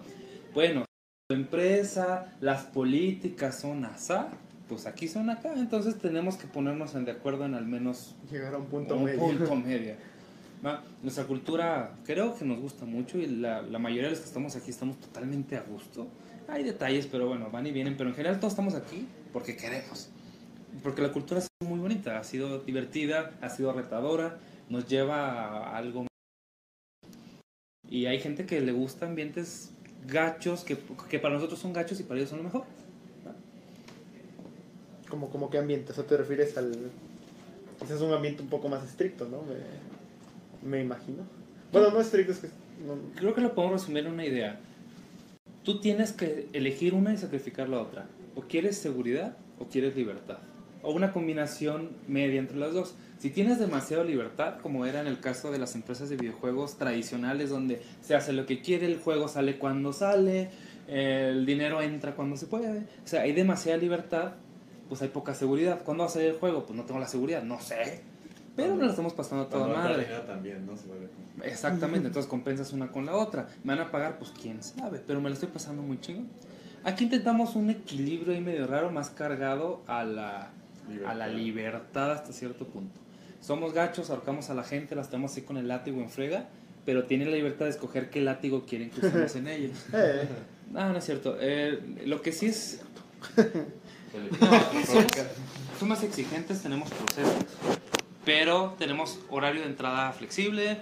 Bueno, tu empresa, las políticas son asá, pues aquí son acá, entonces tenemos que ponernos en de acuerdo en al menos Llegar a un punto un medio. punto medio. Va, Nuestra cultura creo que nos gusta mucho y la, la mayoría de los que estamos aquí estamos totalmente a gusto. Hay detalles, pero bueno, van y vienen, pero en general todos estamos aquí porque queremos. Porque la cultura ha sido muy bonita, ha sido divertida, ha sido retadora, nos lleva a algo. Y hay gente que le gusta ambientes gachos, que, que para nosotros son gachos y para ellos son lo mejor. Como, como qué ambiente, o sea, te refieres al... Es un ambiente un poco más estricto, ¿no? Me, me imagino. Bueno, no estricto, es que... no- Creo que lo podemos resumir en una idea. Tú tienes que elegir una y sacrificar la otra. O quieres seguridad o quieres libertad. O una combinación media entre las dos. Si tienes demasiada libertad, como era en el caso de las empresas de videojuegos tradicionales, donde se hace lo que quiere, el juego sale cuando sale, el dinero entra cuando se puede. O sea, hay demasiada libertad, pues hay poca seguridad. ¿Cuándo va a salir el juego? Pues no tengo la seguridad, no sé. Pero nos la estamos pasando a toda madre. también, ¿no? Se vuelve como- Exactamente, entonces compensas una con la otra. ¿Me van a pagar? Pues quién sabe, pero me lo estoy pasando muy chingón. Aquí intentamos un equilibrio ahí medio raro, más cargado a la, a la libertad hasta cierto punto. Somos gachos, ahorcamos a la gente, las tenemos así con el látigo en frega, pero tienen la libertad de escoger qué látigo quieren que usemos en ellos. Eh, No, no es cierto. Eh, lo que sí es... No, somos, somos más exigentes, tenemos procesos, pero tenemos horario de entrada flexible.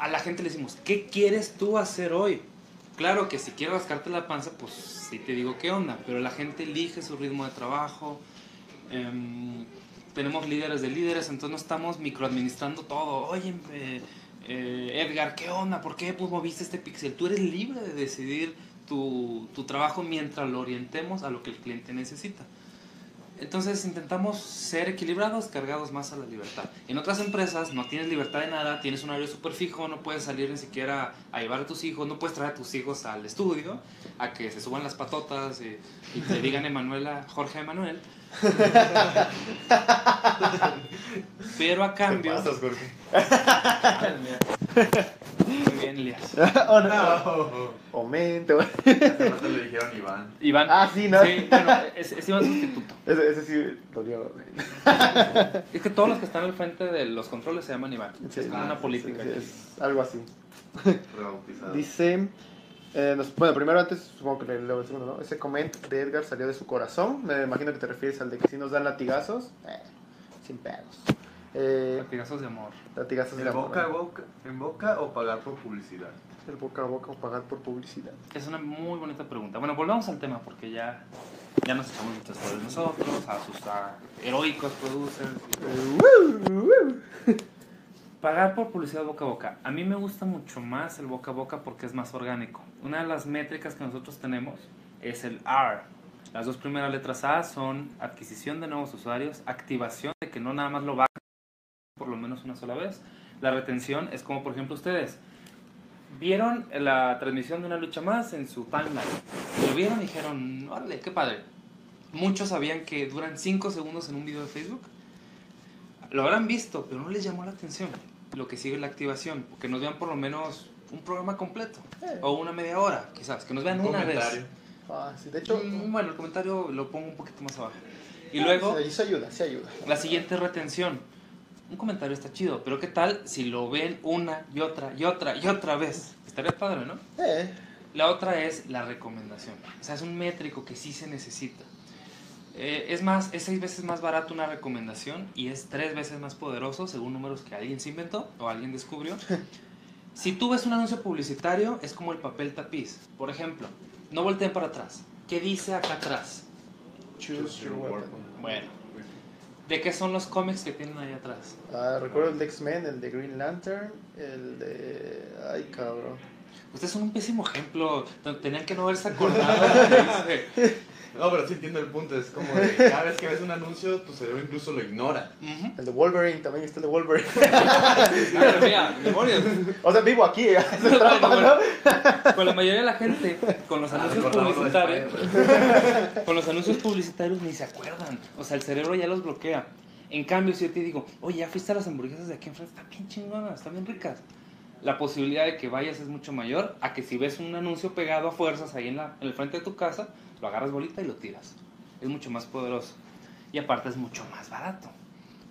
A la gente le decimos, ¿qué quieres tú hacer hoy? Claro que si quiero rascarte la panza, pues sí te digo qué onda, pero la gente elige su ritmo de trabajo. em, tenemos líderes de líderes, entonces no estamos microadministrando todo. Oye, eh, eh, Edgar, ¿qué onda? ¿Por qué pues, moviste este pixel? Tú eres libre de decidir tu, tu trabajo mientras lo orientemos a lo que el cliente necesita. Entonces intentamos ser equilibrados, cargados más a la libertad. En otras empresas no tienes libertad de nada, tienes un horario súper fijo, no puedes salir ni siquiera a llevar a tus hijos, no puedes traer a tus hijos al estudio a que se suban las patotas y, y te digan Emanuela, Jorge Emanuel. Pero a cambio... ¿Qué pasas, Jorge? Muy bien, Elias. oh, no. No. Momento. Hace rato le dijeron Iván. Iván. Ah, sí, ¿no? Sí, bueno, es, es Iván sustituto. Ese, ese sí dolió. Es que todos los que están al frente de los controles se llaman Iván. Sí. es como Ah, una sí, política. Sí, aquí. es algo así. Rebautizado. Dice. Eh, nos- bueno, primero antes, supongo que le leo el segundo, ¿no? Ese comment de Edgar salió de su corazón. Me imagino que te refieres al de que si nos dan latigazos. Eh, sin pedos. Eh, Latigazos de amor. latigazos de ¿En amor. boca, a boca, ¿En boca o pagar por publicidad? El boca a boca o pagar por publicidad. Es una muy bonita pregunta. Bueno, volvamos al tema porque ya, ya nos echamos muchas flores nosotros, a sus a heroicos producers. Pagar por publicidad boca a boca. A mí me gusta mucho más el boca a boca porque es más orgánico. Una de las métricas que nosotros tenemos es el R. Las dos primeras letras A son adquisición de nuevos usuarios, activación de que no nada más lo bajen por lo menos una sola vez. La retención es como por ejemplo ustedes vieron la transmisión de una lucha más en su timeline. Lo vieron y dijeron, órale, qué padre. Muchos sabían que duran 5 segundos en un video de Facebook. Lo habrán visto, pero no les llamó la atención lo que sigue la activación. Que nos vean por lo menos un programa completo. O una media hora, quizás. Que nos vean Un una comentario. vez. Ah, sí, de hecho, Mm, Bueno, el comentario lo pongo un poquito más abajo. Y luego... sí, eso ayuda, sí ayuda. La siguiente es retención. Un comentario está chido, pero ¿qué tal si lo ven una y otra y otra y otra vez? Estaría padre, ¿no? Eh, La otra es la recomendación. O sea, es un métrico que sí se necesita. Eh, es más, es seis veces más barato una recomendación y es tres veces más poderoso según números que alguien se inventó o alguien descubrió. si tú ves un anuncio publicitario, es como el papel tapiz. Por ejemplo, no volteen para atrás. ¿Qué dice acá atrás? choose your weapon. Bueno, ¿de qué son los cómics que tienen ahí atrás? Ah, recuerdo el de X-Men, el de Green Lantern, el de. Ay, cabrón. Ustedes son un pésimo ejemplo. Tenían que no haberse acordado. No, pero sí entiendo el punto. Es como de cada vez que ves un anuncio, tu cerebro incluso lo ignora. Ujú. El de Wolverine, también está el de Wolverine. Madre mía, demonios. o sea, vivo aquí, ¿eh? trampa, bueno. ¿no? Con la mayoría de la gente, con los anuncios lo de publicitarios, con los anuncios publicitarios ni se acuerdan. O sea, el cerebro ya los bloquea. En cambio, si yo te digo, oye, ya fuiste a las hamburguesas de aquí enfrente, están bien chingonas, están bien ricas. La posibilidad de que vayas es mucho mayor a que si ves un anuncio pegado a fuerzas ahí en, la, en el frente de tu casa, lo agarras bolita y lo tiras. Es mucho más poderoso. Y aparte es mucho más barato.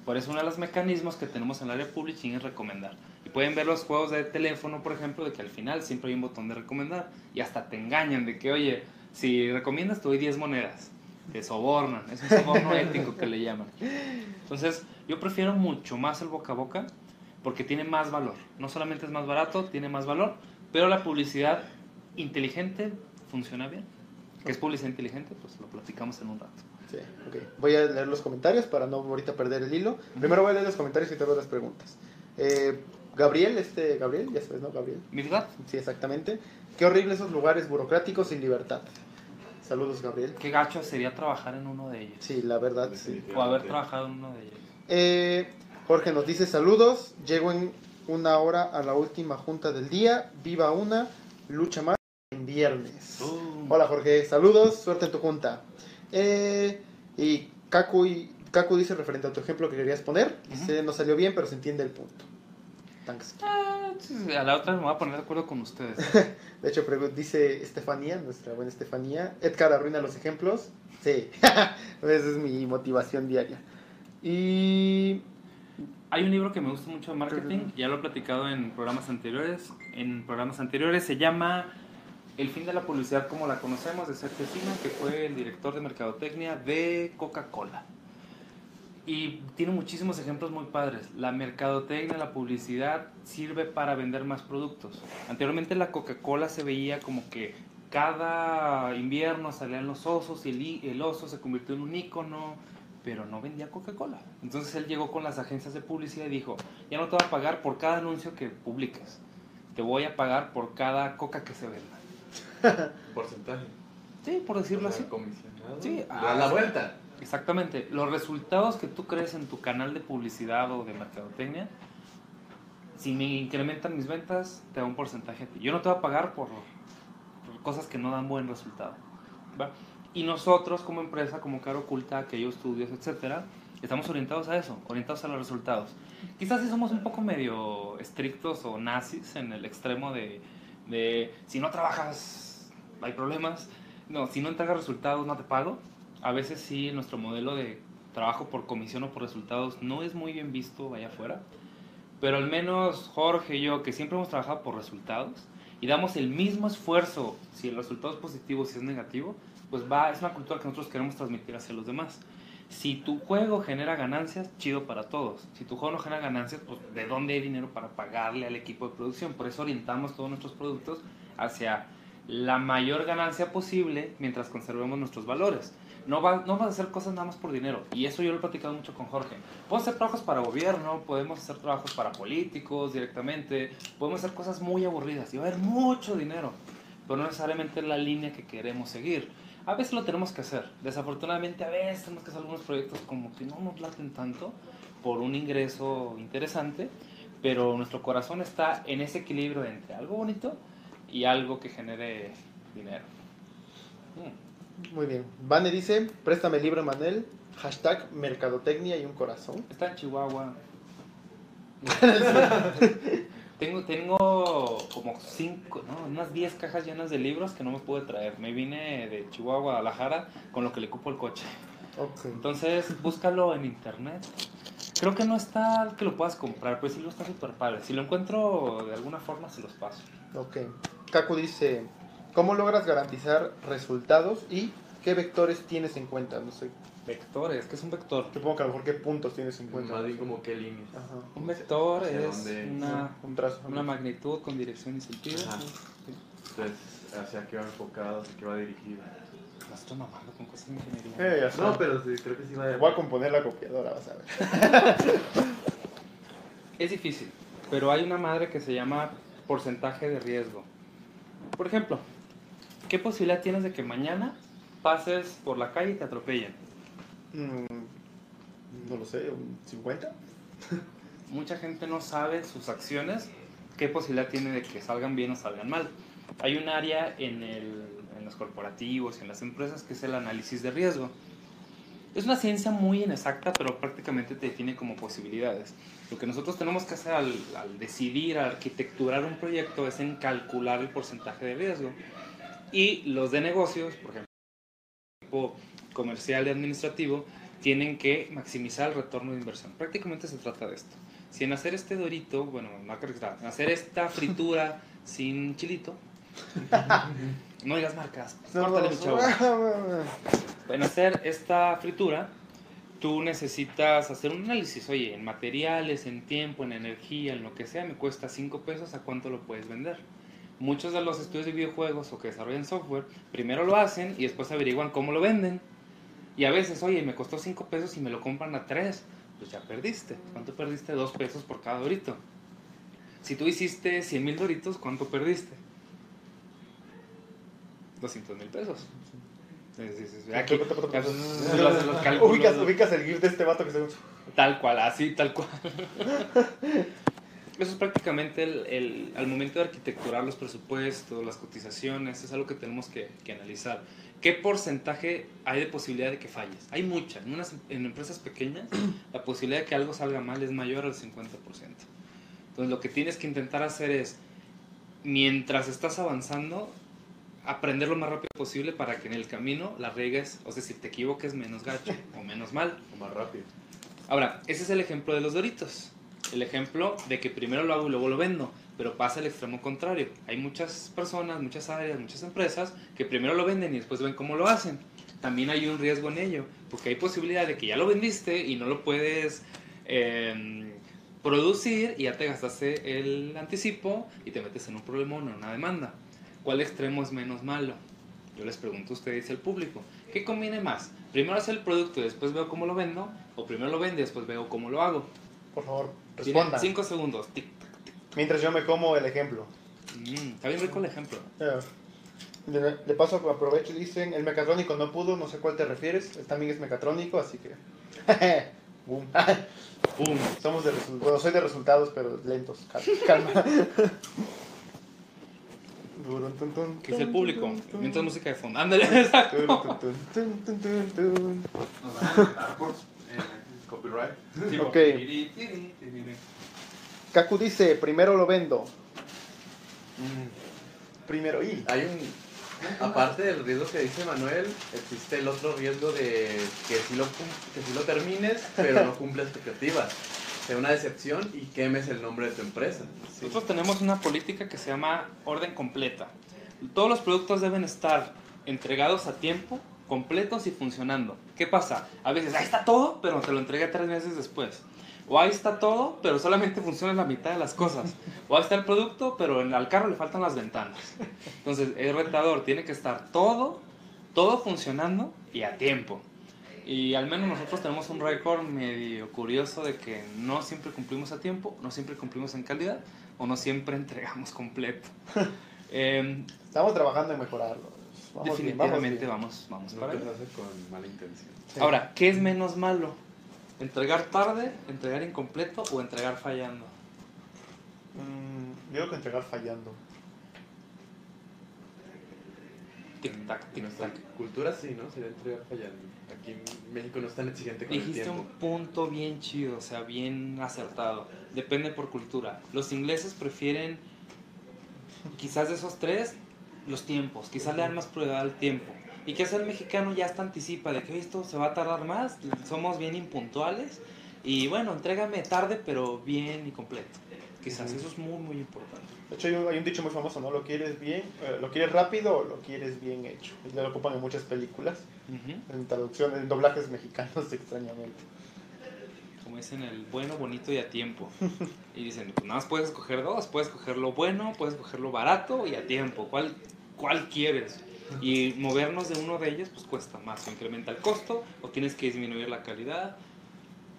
Por eso uno de los mecanismos que tenemos en el área de publishing es recomendar. Y pueden ver los juegos de teléfono, por ejemplo, de que al final siempre hay un botón de recomendar. Y hasta te engañan de que, oye, si recomiendas te doy 10 monedas. Te sobornan. Es un soborno ético que le llaman. Entonces, yo prefiero mucho más el boca a boca porque tiene más valor. No solamente es más barato, tiene más valor, pero la publicidad inteligente funciona bien. ¿Qué es publicidad inteligente? Pues lo platicamos en un rato. Sí, ok. Voy a leer los comentarios para no ahorita perder el hilo. Primero voy a leer los comentarios y te las preguntas. Eh, Gabriel, este, Gabriel, ya sabes, ¿no? Gabriel. ¿Verdad? Sí, exactamente. Qué horrible esos lugares burocráticos sin libertad. Saludos, Gabriel. Qué gacho sería trabajar en uno de ellos. Sí, la verdad, sí. O haber trabajado en uno de ellos. Eh, Jorge nos dice saludos. Llego en una hora a la última junta del día. Viva una, lucha más en viernes. Uh. Hola Jorge, saludos, suerte en tu junta. Eh, y Kaku, y Kaku dice referente a tu ejemplo que querías poner, dice no salió bien, pero se entiende el punto. Thanks. Ah, A la otra me voy a poner de acuerdo con ustedes. De hecho, dice Estefanía, nuestra buena Estefanía, Edgar arruina los ejemplos. Sí, esa es mi motivación diaria. Y Hay un libro que me gusta mucho de marketing, ya lo he platicado en programas anteriores. En programas anteriores se llama El fin de la publicidad como la conocemos de Sergio Sima, que fue el director de mercadotecnia de Coca-Cola. Y tiene muchísimos ejemplos muy padres. La mercadotecnia, la publicidad sirve para vender más productos. Anteriormente la Coca-Cola se veía como que cada invierno salían los osos y el, oso se convirtió en un ícono, pero no vendía Coca-Cola. Entonces él llegó con las agencias de publicidad y dijo, ya no te voy a pagar por cada anuncio que publiques, te voy a pagar por cada coca que se venda. porcentaje. Sí, por decirlo así. comisionado. Sí, Da ah, la vuelta. Exactamente. Los resultados que tú crees en tu canal de publicidad o de mercadotecnia, si me incrementan mis ventas, te da un porcentaje a. Yo no te voy a pagar por, por cosas que no dan buen resultado. ¿va? Y nosotros como empresa, como Caro Oculta, aquellos estudios, etcétera, estamos orientados a eso, orientados a los resultados. Quizás sí somos un poco medio estrictos o nazis en el extremo de, de si no trabajas hay problemas, no, si no entregas resultados no te pago. A veces sí nuestro modelo de trabajo por comisión o por resultados no es muy bien visto allá afuera, pero al menos Jorge y yo, que siempre hemos trabajado por resultados y damos el mismo esfuerzo si el resultado es positivo si es negativo, pues va, es una cultura que nosotros queremos transmitir hacia los demás. Si tu juego genera ganancias, chido para todos. Si tu juego no genera ganancias, pues ¿de dónde hay dinero para pagarle al equipo de producción? Por eso orientamos todos nuestros productos hacia la mayor ganancia posible mientras conservemos nuestros valores. No, va, no vas a hacer cosas nada más por dinero. Y eso yo lo he platicado mucho con Jorge. Podemos hacer trabajos para gobierno, podemos hacer trabajos para políticos directamente, podemos hacer cosas muy aburridas y va a haber mucho dinero, pero no necesariamente la línea que queremos seguir. A veces lo tenemos que hacer. Desafortunadamente a veces tenemos que hacer algunos proyectos como que no nos laten tanto por un ingreso interesante, pero nuestro corazón está en ese equilibrio entre algo bonito y algo que genere dinero. Mm. Muy bien. Vane dice, préstame el libro Manel, hashtag mercadotecnia y un corazón. Está en Chihuahua. tengo, tengo como cinco, no, unas 10 cajas llenas de libros que no me pude traer. Me vine de Chihuahua a Guadalajara con lo que le cupo el coche. Ok. Entonces, búscalo en internet. Creo que no está que lo puedas comprar, pero sí lo está súper padre. Si lo encuentro de alguna forma, se los paso. Ok. Kaku dice, ¿cómo logras garantizar resultados y qué vectores tienes en cuenta? No sé, Vectores, ¿qué es un vector? supongo que a lo mejor qué puntos tienes en cuenta. Más bien como qué línea. Ajá. Un vector ¿Hacia es dónde? una, Un trazo. una magnitud con dirección y sentido. Ajá. Entonces, hacia qué va enfocado, hacia qué va dirigido. No estoy mamando con cosas de ingeniería. Eh, ya está. No, pero sí, creo que sí va de... Voy a componer la copiadora, vas a ver. Es difícil, pero hay una madre que se llama porcentaje de riesgo. Por ejemplo, ¿qué posibilidad tienes de que mañana pases por la calle y te atropellen? Mm, no lo sé, un 50. Mucha gente no sabe sus acciones, qué posibilidad tiene de que salgan bien o salgan mal. Hay un área en, el- en los corporativos en las empresas que es el análisis de riesgo. Es una ciencia muy inexacta, pero prácticamente te define como posibilidades. Lo que nosotros tenemos que hacer al, al decidir, al arquitecturar un proyecto, es en calcular el porcentaje de riesgo. Y los de negocios, por ejemplo, comercial y administrativo, tienen que maximizar el retorno de inversión. Prácticamente se trata de esto. Si en hacer este dorito, bueno, en hacer esta fritura sin chilito, no digas marcas, córtale, chavo. En hacer esta fritura, tú necesitas hacer un análisis. Oye, en materiales, en tiempo, en energía, en lo que sea, me cuesta 5 pesos, ¿a cuánto lo puedes vender? Muchos de los estudios de videojuegos o que desarrollan software, primero lo hacen y después averiguan cómo lo venden. Y a veces, oye, me costó 5 pesos y me lo compran a 3, pues ya perdiste. ¿Cuánto perdiste? 2 pesos por cada dorito. Si tú hiciste 100 mil doritos, ¿cuánto perdiste? 200 mil pesos. Aquí, los- los cálculos, ubicas, ubicas el GIF de este vato que se... Tal cual, así, tal cual. Eso es prácticamente el, el- al momento de arquitecturar los presupuestos, las cotizaciones, es algo que tenemos que, que analizar. ¿Qué porcentaje hay de posibilidad de que falles? Hay mucha. En, unas, en empresas pequeñas, la posibilidad de que algo salga mal es mayor al 50%. Entonces, lo que tienes que intentar hacer es, mientras estás avanzando, aprender lo más rápido posible para que en el camino la riegues, o sea, si te equivoques menos gacho o menos mal. O más rápido. Ahora, ese es el ejemplo de los doritos. El ejemplo de que primero lo hago y luego lo vendo, pero pasa el extremo contrario. Hay muchas personas, muchas áreas, muchas empresas que primero lo venden y después ven cómo lo hacen. También hay un riesgo en ello, porque hay posibilidad de que ya lo vendiste y no lo puedes eh, producir y ya te gastaste el anticipo y te metes en un problema o en una demanda. ¿Cuál extremo es menos malo? Yo les pregunto a ustedes y al público, ¿qué conviene más? ¿Primero hacer el producto y después veo cómo lo vendo? ¿O primero lo vendo y después veo cómo lo hago? Por favor, Tienen respondan. cinco segundos. Tic. Mientras yo me como el ejemplo. Mm, está bien rico el ejemplo. Eh, De, de paso, aprovecho y dicen, el mecatrónico no pudo, no sé cuál te refieres. Él también es mecatrónico, así que... Boom. ¡Pum! Somos de resultados. Bueno, soy de resultados, pero lentos. Cal- Calma. Que es el público. Mientras música de fondo. Ándale, exacto. Copyright. Ok. Kaku dice, primero lo vendo. Mm, Primero y. Hay un. Aparte del riesgo que dice Manuel, existe el otro riesgo de que si lo, que si lo termines, pero no cumple expectativas. Sea una decepción y quemes el nombre de tu empresa. Nosotros tenemos una política que se llama orden completa. Todos los productos deben estar entregados a tiempo, completos y funcionando. ¿Qué pasa? A veces ahí está todo, pero te lo entregué tres meses después. O ahí está todo, pero solamente funciona la mitad de las cosas. O ahí está el producto, pero en- al carro le faltan las ventanas. Entonces, es retador, tiene que estar todo, todo funcionando y a tiempo. Y al menos nosotros tenemos un récord medio curioso de que no siempre cumplimos a tiempo, no siempre cumplimos en calidad o no siempre entregamos completo. Em, Estamos trabajando en mejorarlo. Vamos bien, vamos definitivamente bien. vamos, vamos para allá. se hace con mala intención. Sí. Ahora, ¿qué es menos malo? ¿Entregar tarde, entregar incompleto o entregar fallando? Mm, yo creo que entregar fallando. Tic-tac, tic-tac. cultura sí, ¿no? Sería entregar fallando. Aquí en México no es tan exigente con el Dijiste un tiempo. punto bien chido, o sea, bien acertado. Depende por cultura. Los ingleses prefieren, quizás de esos tres, los tiempos. Quizás le dan más prioridad al tiempo. Y que el mexicano ya hasta anticipa de que "Oye, esto se va a tardar más, somos bien impuntuales. Y bueno, entrégame tarde, pero bien y completo. Quizás eso es muy, muy importante. De hecho, hay un, hay un dicho muy famoso, ¿no? ¿Lo quieres bien? eh, ¿Lo quieres rápido o lo quieres bien hecho? Y lo ocupan en muchas películas, Ujú. en traducciones, en doblajes mexicanos, extrañamente. Como dicen, el bueno, bonito y a tiempo. Y dicen, pues nada más puedes escoger dos, puedes escoger lo bueno, puedes escoger lo barato y a tiempo. ¿Cuál, cuál quieres? Y movernos de uno de ellos, pues cuesta más. O incrementa el costo, o tienes que disminuir la calidad.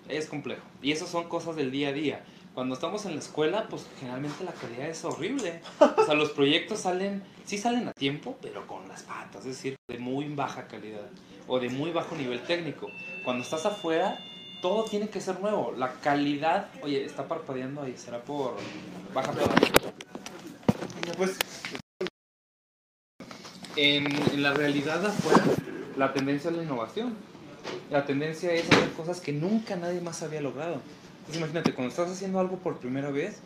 Es complejo. Y eso son cosas del día a día. Cuando estamos en la escuela, pues generalmente la calidad es horrible. O sea, los proyectos salen, sí salen a tiempo, pero con las patas, es decir, de muy baja calidad o de muy bajo nivel técnico. Cuando estás afuera, todo tiene que ser nuevo. La calidad, oye, está parpadeando ahí, será por baja Pues en, en la realidad afuera, la tendencia es la innovación. La tendencia es hacer cosas que nunca nadie más había logrado. Entonces imagínate, cuando estás haciendo algo por primera vez,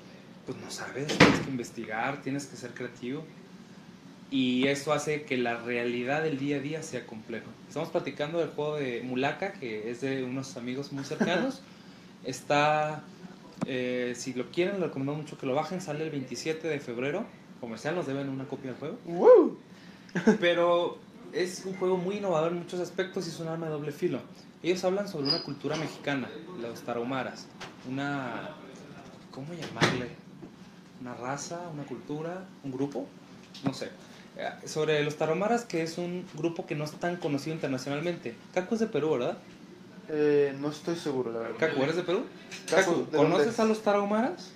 pues no sabes, tienes que investigar, tienes que ser creativo. Y eso hace que la realidad del día a día sea complejo. Estamos platicando del juego de Mulaka, que es de unos amigos muy cercanos. Está, eh, si lo quieren, les recomiendo mucho que lo bajen. Sale el 27 de febrero. Comercial, nos deben una copia del juego. Pero es un juego muy innovador en muchos aspectos y es un arma de doble filo. Ellos hablan sobre una cultura mexicana, los tarahumaras. Una. ¿Cómo llamarle? Una raza, una cultura, un grupo, no sé. Eh, Sobre los tarahumaras, que es un grupo que no es tan conocido internacionalmente. Caco es de Perú, ¿verdad? Eh, no estoy seguro, la verdad. Caco, ¿eres de Perú? Cacu, Cacu, ¿de dónde ¿conoces es? a los tarahumaras?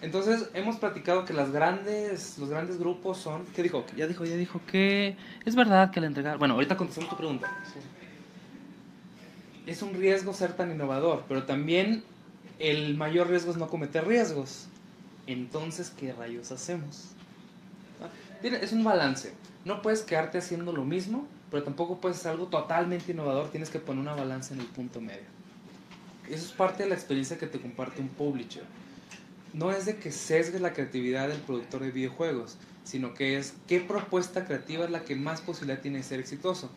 Entonces, hemos platicado que las grandes, los grandes grupos son... ¿Qué dijo? Ya dijo, ya dijo que es verdad que le entregar... Bueno, ahorita contestamos tu pregunta. Es un riesgo ser tan innovador, pero también el mayor riesgo es no cometer riesgos. Entonces, ¿qué rayos hacemos? ¿Ah? Es un balance. No puedes quedarte haciendo lo mismo, pero tampoco puedes hacer algo totalmente innovador. Tienes que poner una balanza en el punto medio. Eso es parte de la experiencia que te comparte un publisher. No es de que sesgues la creatividad del productor de videojuegos, sino que es qué propuesta creativa es la que más posibilidad tiene de ser exitoso.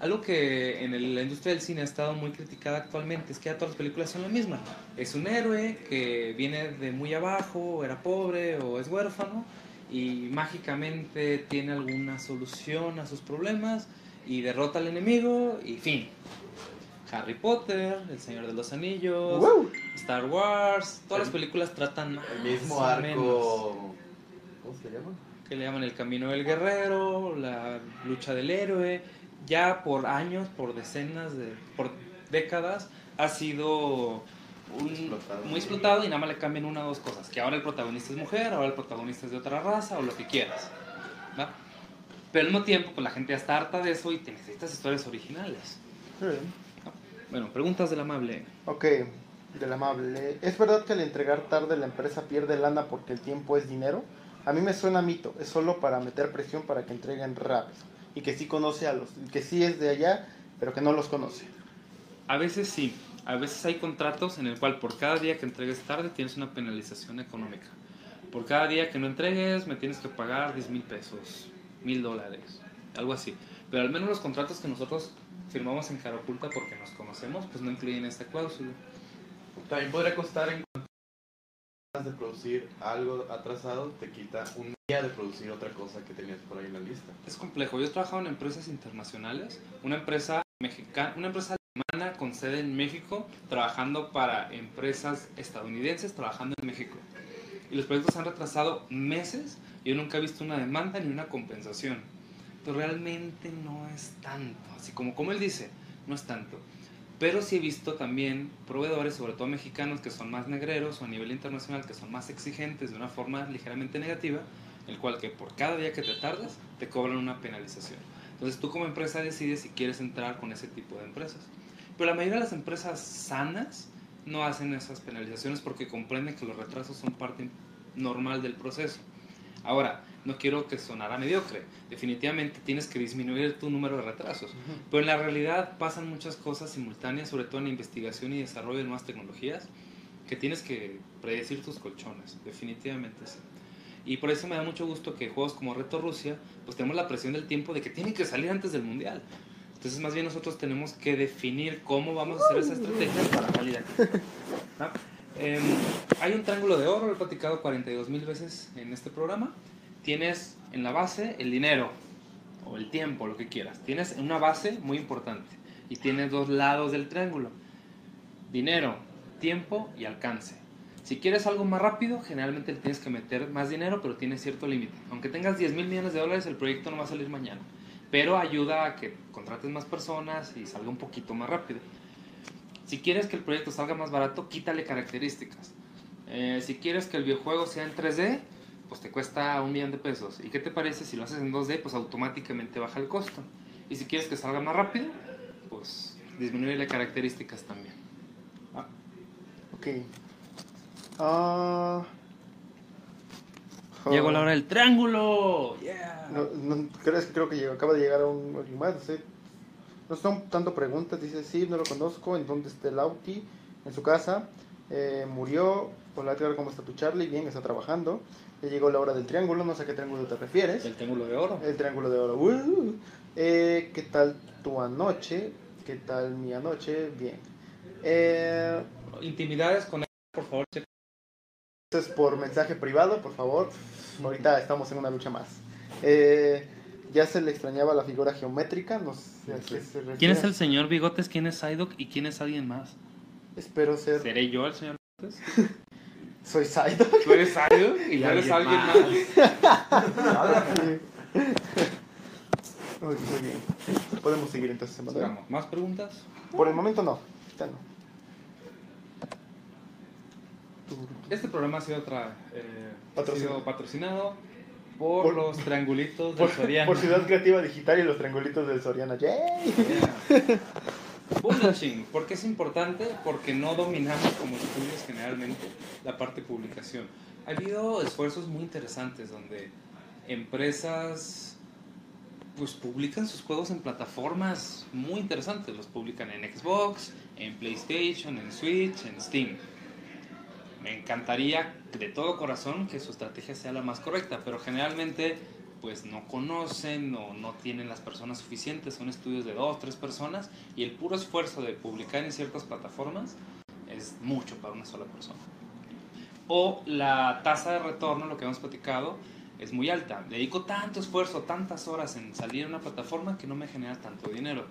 Algo que en la industria del cine ha estado muy criticada actualmente es que todas las películas son la misma. Es un héroe que viene de muy abajo, era pobre o es huérfano y mágicamente tiene alguna solución a sus problemas y derrota al enemigo y fin. Harry Potter, El Señor de los Anillos. Star Wars, todas las El- películas tratan más El mismo arco. menos, ¿Cómo se llama? que le llaman el camino del guerrero, la lucha del héroe, ya por años, por decenas de, por décadas ha sido un- Explotado. muy explotado y nada más le cambian una o dos cosas, que ahora el protagonista es mujer, ahora el protagonista es de otra raza o lo que quieras. ¿va? Pero al mismo tiempo, pues la gente ya está harta de eso y te necesitas historias originales. Bueno, preguntas del amable. Ok, del amable. ¿Es verdad que al entregar tarde la empresa pierde lana porque el tiempo es dinero? A mí me suena mito, es solo para meter presión para que entreguen rápido. Y que sí conoce a los, que sí es de allá, pero que no los conoce. A veces sí, a veces hay contratos en el cual por cada día que entregues tarde tienes una penalización económica. Por cada día que no entregues me tienes que pagar 10 mil pesos, mil dólares, algo así. Pero al menos los contratos que nosotros firmamos en cara oculta porque nos conocemos, pues no incluyen esta cláusula. También podría costar en de producir algo atrasado, te quita un día de producir otra cosa que tenías por ahí en la lista. Es complejo. Yo he trabajado en empresas internacionales, una empresa mexicana, una empresa alemana con sede en México, trabajando para empresas estadounidenses trabajando en México. Y los proyectos han retrasado meses. y Yo nunca he visto una demanda ni una compensación. Pero realmente no es tanto. Así como, como él dice, no es tanto. Pero sí he visto también proveedores, sobre todo mexicanos, que son más negreros o a nivel internacional, que son más exigentes de una forma ligeramente negativa, el cual que por cada día que te tardas te cobran una penalización. Entonces tú como empresa decides si quieres entrar con ese tipo de empresas. Pero la mayoría de las empresas sanas no hacen esas penalizaciones porque comprenden que los retrasos son parte normal del proceso. Ahora, no quiero que sonara mediocre. Definitivamente tienes que disminuir tu número de retrasos. Pero en la realidad pasan muchas cosas simultáneas, sobre todo en la investigación y desarrollo de nuevas tecnologías, que tienes que predecir tus colchones. Definitivamente sí. Y por eso me da mucho gusto que juegos como Reto Rusia, pues tenemos la presión del tiempo de que tiene que salir antes del Mundial. Entonces más bien nosotros tenemos que definir cómo vamos a hacer esa estrategia para salir aquí. ¿no? Eh, hay un triángulo de oro, lo he platicado 42 mil veces en este programa. Tienes en la base el dinero o el tiempo, lo que quieras. Tienes una base muy importante y tienes dos lados del triángulo. Dinero, tiempo y alcance. Si quieres algo más rápido, generalmente tienes que meter más dinero, pero tiene cierto límite. Aunque tengas 10 mil millones de dólares, el proyecto no va a salir mañana. Pero ayuda a que contrates más personas y salga un poquito más rápido. Si quieres que el proyecto salga más barato, quítale características. Eh, si quieres que el videojuego sea en 3D, pues te cuesta un millón de pesos. ¿Y qué te parece si lo haces en 2D? Pues automáticamente baja el costo. Y si quieres que salga más rápido, pues disminuye características también. Ok. Ah. Llegó la hora del triángulo. Yeah. No, no, ¿crees que creo que llegó- acaba de llegar a un más? No sé. No son tanto preguntas. Dice, sí, no lo conozco. ¿En dónde está el Auti? En su casa. Eh, murió. Hola, ¿cómo está tu Charlie? Bien, está trabajando. Ya llegó la hora del triángulo. No sé a qué triángulo te refieres. El triángulo de oro. El triángulo de oro. Uh. Eh, ¿Qué tal tu anoche? ¿Qué tal mi anoche? Bien. Eh, Intimidades con él, por favor. Esto es por mensaje privado, por favor. Ahorita estamos en una lucha más. Eh, ya se le extrañaba la figura geométrica. No sé a qué se refiere. ¿Quién es el señor Bigotes? ¿Quién es Psyduck? ¿Y quién es alguien más? Espero ser. ¿Seré yo el señor Bigotes? Soy Saido. ¿Tú eres Psyduck? ¿Y tú eres alguien más? Muy muy bien. Podemos seguir entonces. Sigamos. ¿Más preguntas? Por el momento no. Ahorita no. Este programa ha sido, tra- eh, ha Patrocinado. sido patrocinado por, Por- los triangulitos del Por, Soriano. por Ciudad Creativa Digital y los triangulitos del Soriana. ¡Yay! Yeah. Publishing, ¿por qué es importante? Porque no dominamos como estudios generalmente la parte publicación. Ha habido esfuerzos muy interesantes donde empresas pues publican sus juegos en plataformas muy interesantes. Los publican en Xbox, en PlayStation, en Switch, en Steam. Me encantaría de todo corazón que su estrategia sea la más correcta, pero generalmente pues no conocen o no tienen las personas suficientes, son estudios de dos, tres personas y el puro esfuerzo de publicar en ciertas plataformas es mucho para una sola persona. O la tasa de retorno, lo que hemos platicado, es muy alta. Dedico tanto esfuerzo, tantas horas en salir a una plataforma que no me genera tanto dinero.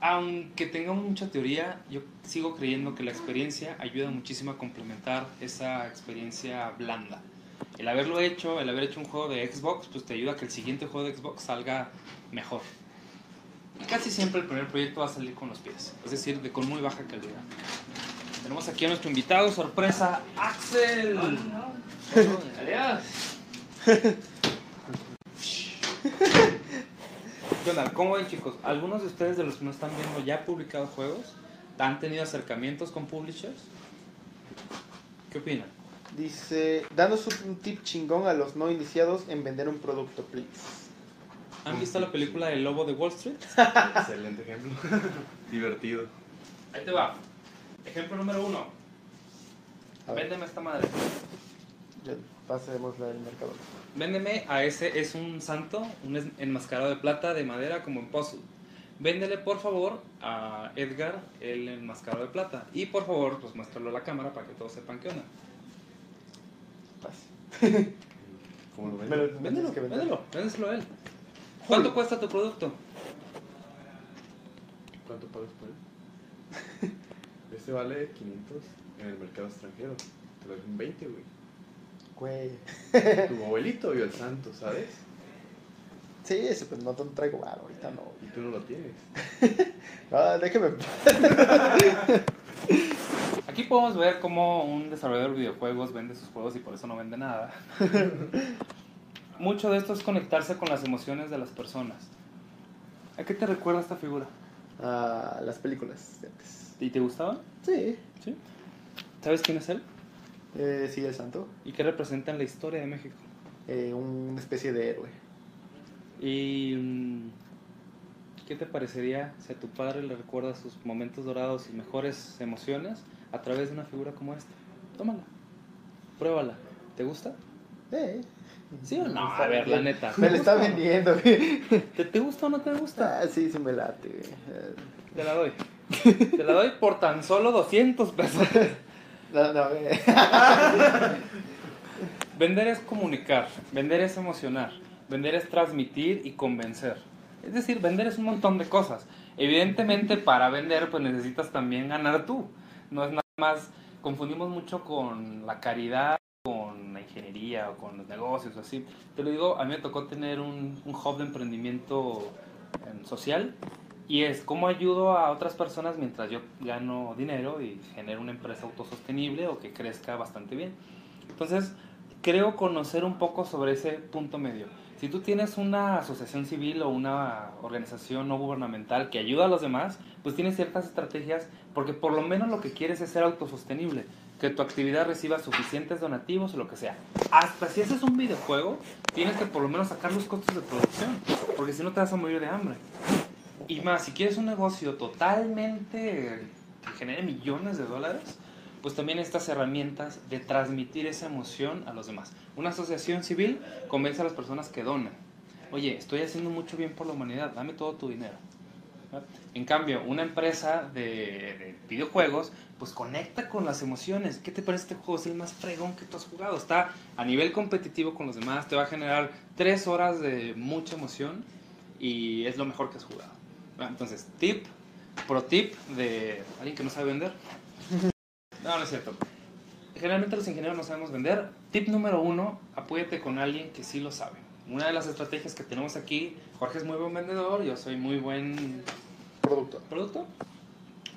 Aunque tenga mucha teoría, yo sigo creyendo que la experiencia ayuda muchísimo a complementar esa experiencia blanda. El haberlo hecho, el haber hecho un juego de Xbox, pues te ayuda a que el siguiente juego de Xbox salga mejor. Y casi siempre el primer proyecto va a salir con los pies, es decir, de con muy baja calidad. Tenemos aquí a nuestro invitado, sorpresa, Axel. Adiós. ¿Qué onda? ¿Cómo ven, chicos? ¿Algunos de ustedes de los que nos están viendo ya han publicado juegos? ¿Han tenido acercamientos con publishers? ¿Qué opinan? Dice, danos un tip chingón a los no iniciados en vender un producto, please. ¿Han visto la película El Lobo de Wall Street? Excelente ejemplo. Divertido. Ahí te va. Ejemplo número uno. Véndeme esta madre. ya pasemos la del mercado. Véndeme a ese, es un santo, un enmascarado de plata, de madera, como en puzzle. Véndele, por favor, a Edgar el enmascarado de plata. Y por favor, pues muéstralo a la cámara para que todos sepan qué onda. ¿Cómo lo ven? Me lo- me Véndelo, véndelo, véndeselo a él. ¿Cuánto cuesta tu producto? ¿Cuánto pagas por él? Este vale 500 en el mercado extranjero. Te lo dejo en 20, güey. Güey. Tu abuelito vio el santo, ¿sabes? Sí, ese pues no te traigo varo, ahorita no. Y tú no lo tienes. Ah, déjeme. Podemos ver cómo un desarrollador de videojuegos vende sus juegos y por eso no vende nada. Mucho de esto es conectarse con las emociones de las personas. ¿A qué te recuerda esta figura? a las películas de antes. ¿Y te gustaba? Sí. ¿Sí? ¿Sabes quién es él? Eh, sí, el santo. ¿Y qué representa en la historia de México? Eh, una especie de héroe. ¿Y mm, qué te parecería si a tu padre le recuerdas sus momentos dorados y mejores emociones a través de una figura como esta? Tómala, pruébala. ¿Te gusta? Eh. ¿Sí o no? A ver, bien. la neta. Me lo está vendiendo, güey. ¿Te, te gusta o no te gusta? Ah, sí, sí me late, güey. Te la doy. Te la doy por tan solo 200 pesos. No, no, güey. Vender es comunicar, vender es emocionar, vender es transmitir y convencer. Es decir, vender es un montón de cosas. Evidentemente, para vender, pues necesitas también ganar tú. No es nada más, confundimos mucho con la caridad, con la ingeniería o con los negocios, así. Te lo digo, a mí me tocó tener un, un hub de emprendimiento em, social y es cómo ayudo a otras personas mientras yo gano dinero y genero una empresa autosostenible o que crezca bastante bien. Entonces, creo conocer un poco sobre ese punto medio. Si tú tienes una asociación civil o una organización no gubernamental que ayuda a los demás, pues tienes ciertas estrategias porque por lo menos lo que quieres es ser autosostenible, que tu actividad reciba suficientes donativos o lo que sea. Hasta si haces un videojuego, tienes que por lo menos sacar los costos de producción, porque si no te vas a morir de hambre. Y más, si quieres un negocio totalmente que genere millones de dólares, pues también estas herramientas de transmitir esa emoción a los demás. Una asociación civil convence a las personas que donan. Oye, estoy haciendo mucho bien por la humanidad, dame todo tu dinero. En cambio, una empresa de, de videojuegos, pues conecta con las emociones. ¿Qué te parece este juego? Es el más fregón que tú has jugado. Está a nivel competitivo con los demás, te va a generar tres horas de mucha emoción y es lo mejor que has jugado. Entonces, tip, pro tip de alguien que no sabe vender. No, no es cierto. Generalmente los ingenieros no sabemos vender. Tip número uno, apóyate con alguien que sí lo sabe. Una de las estrategias que tenemos aquí, Jorge es muy buen vendedor, yo soy muy buen Producto. producto,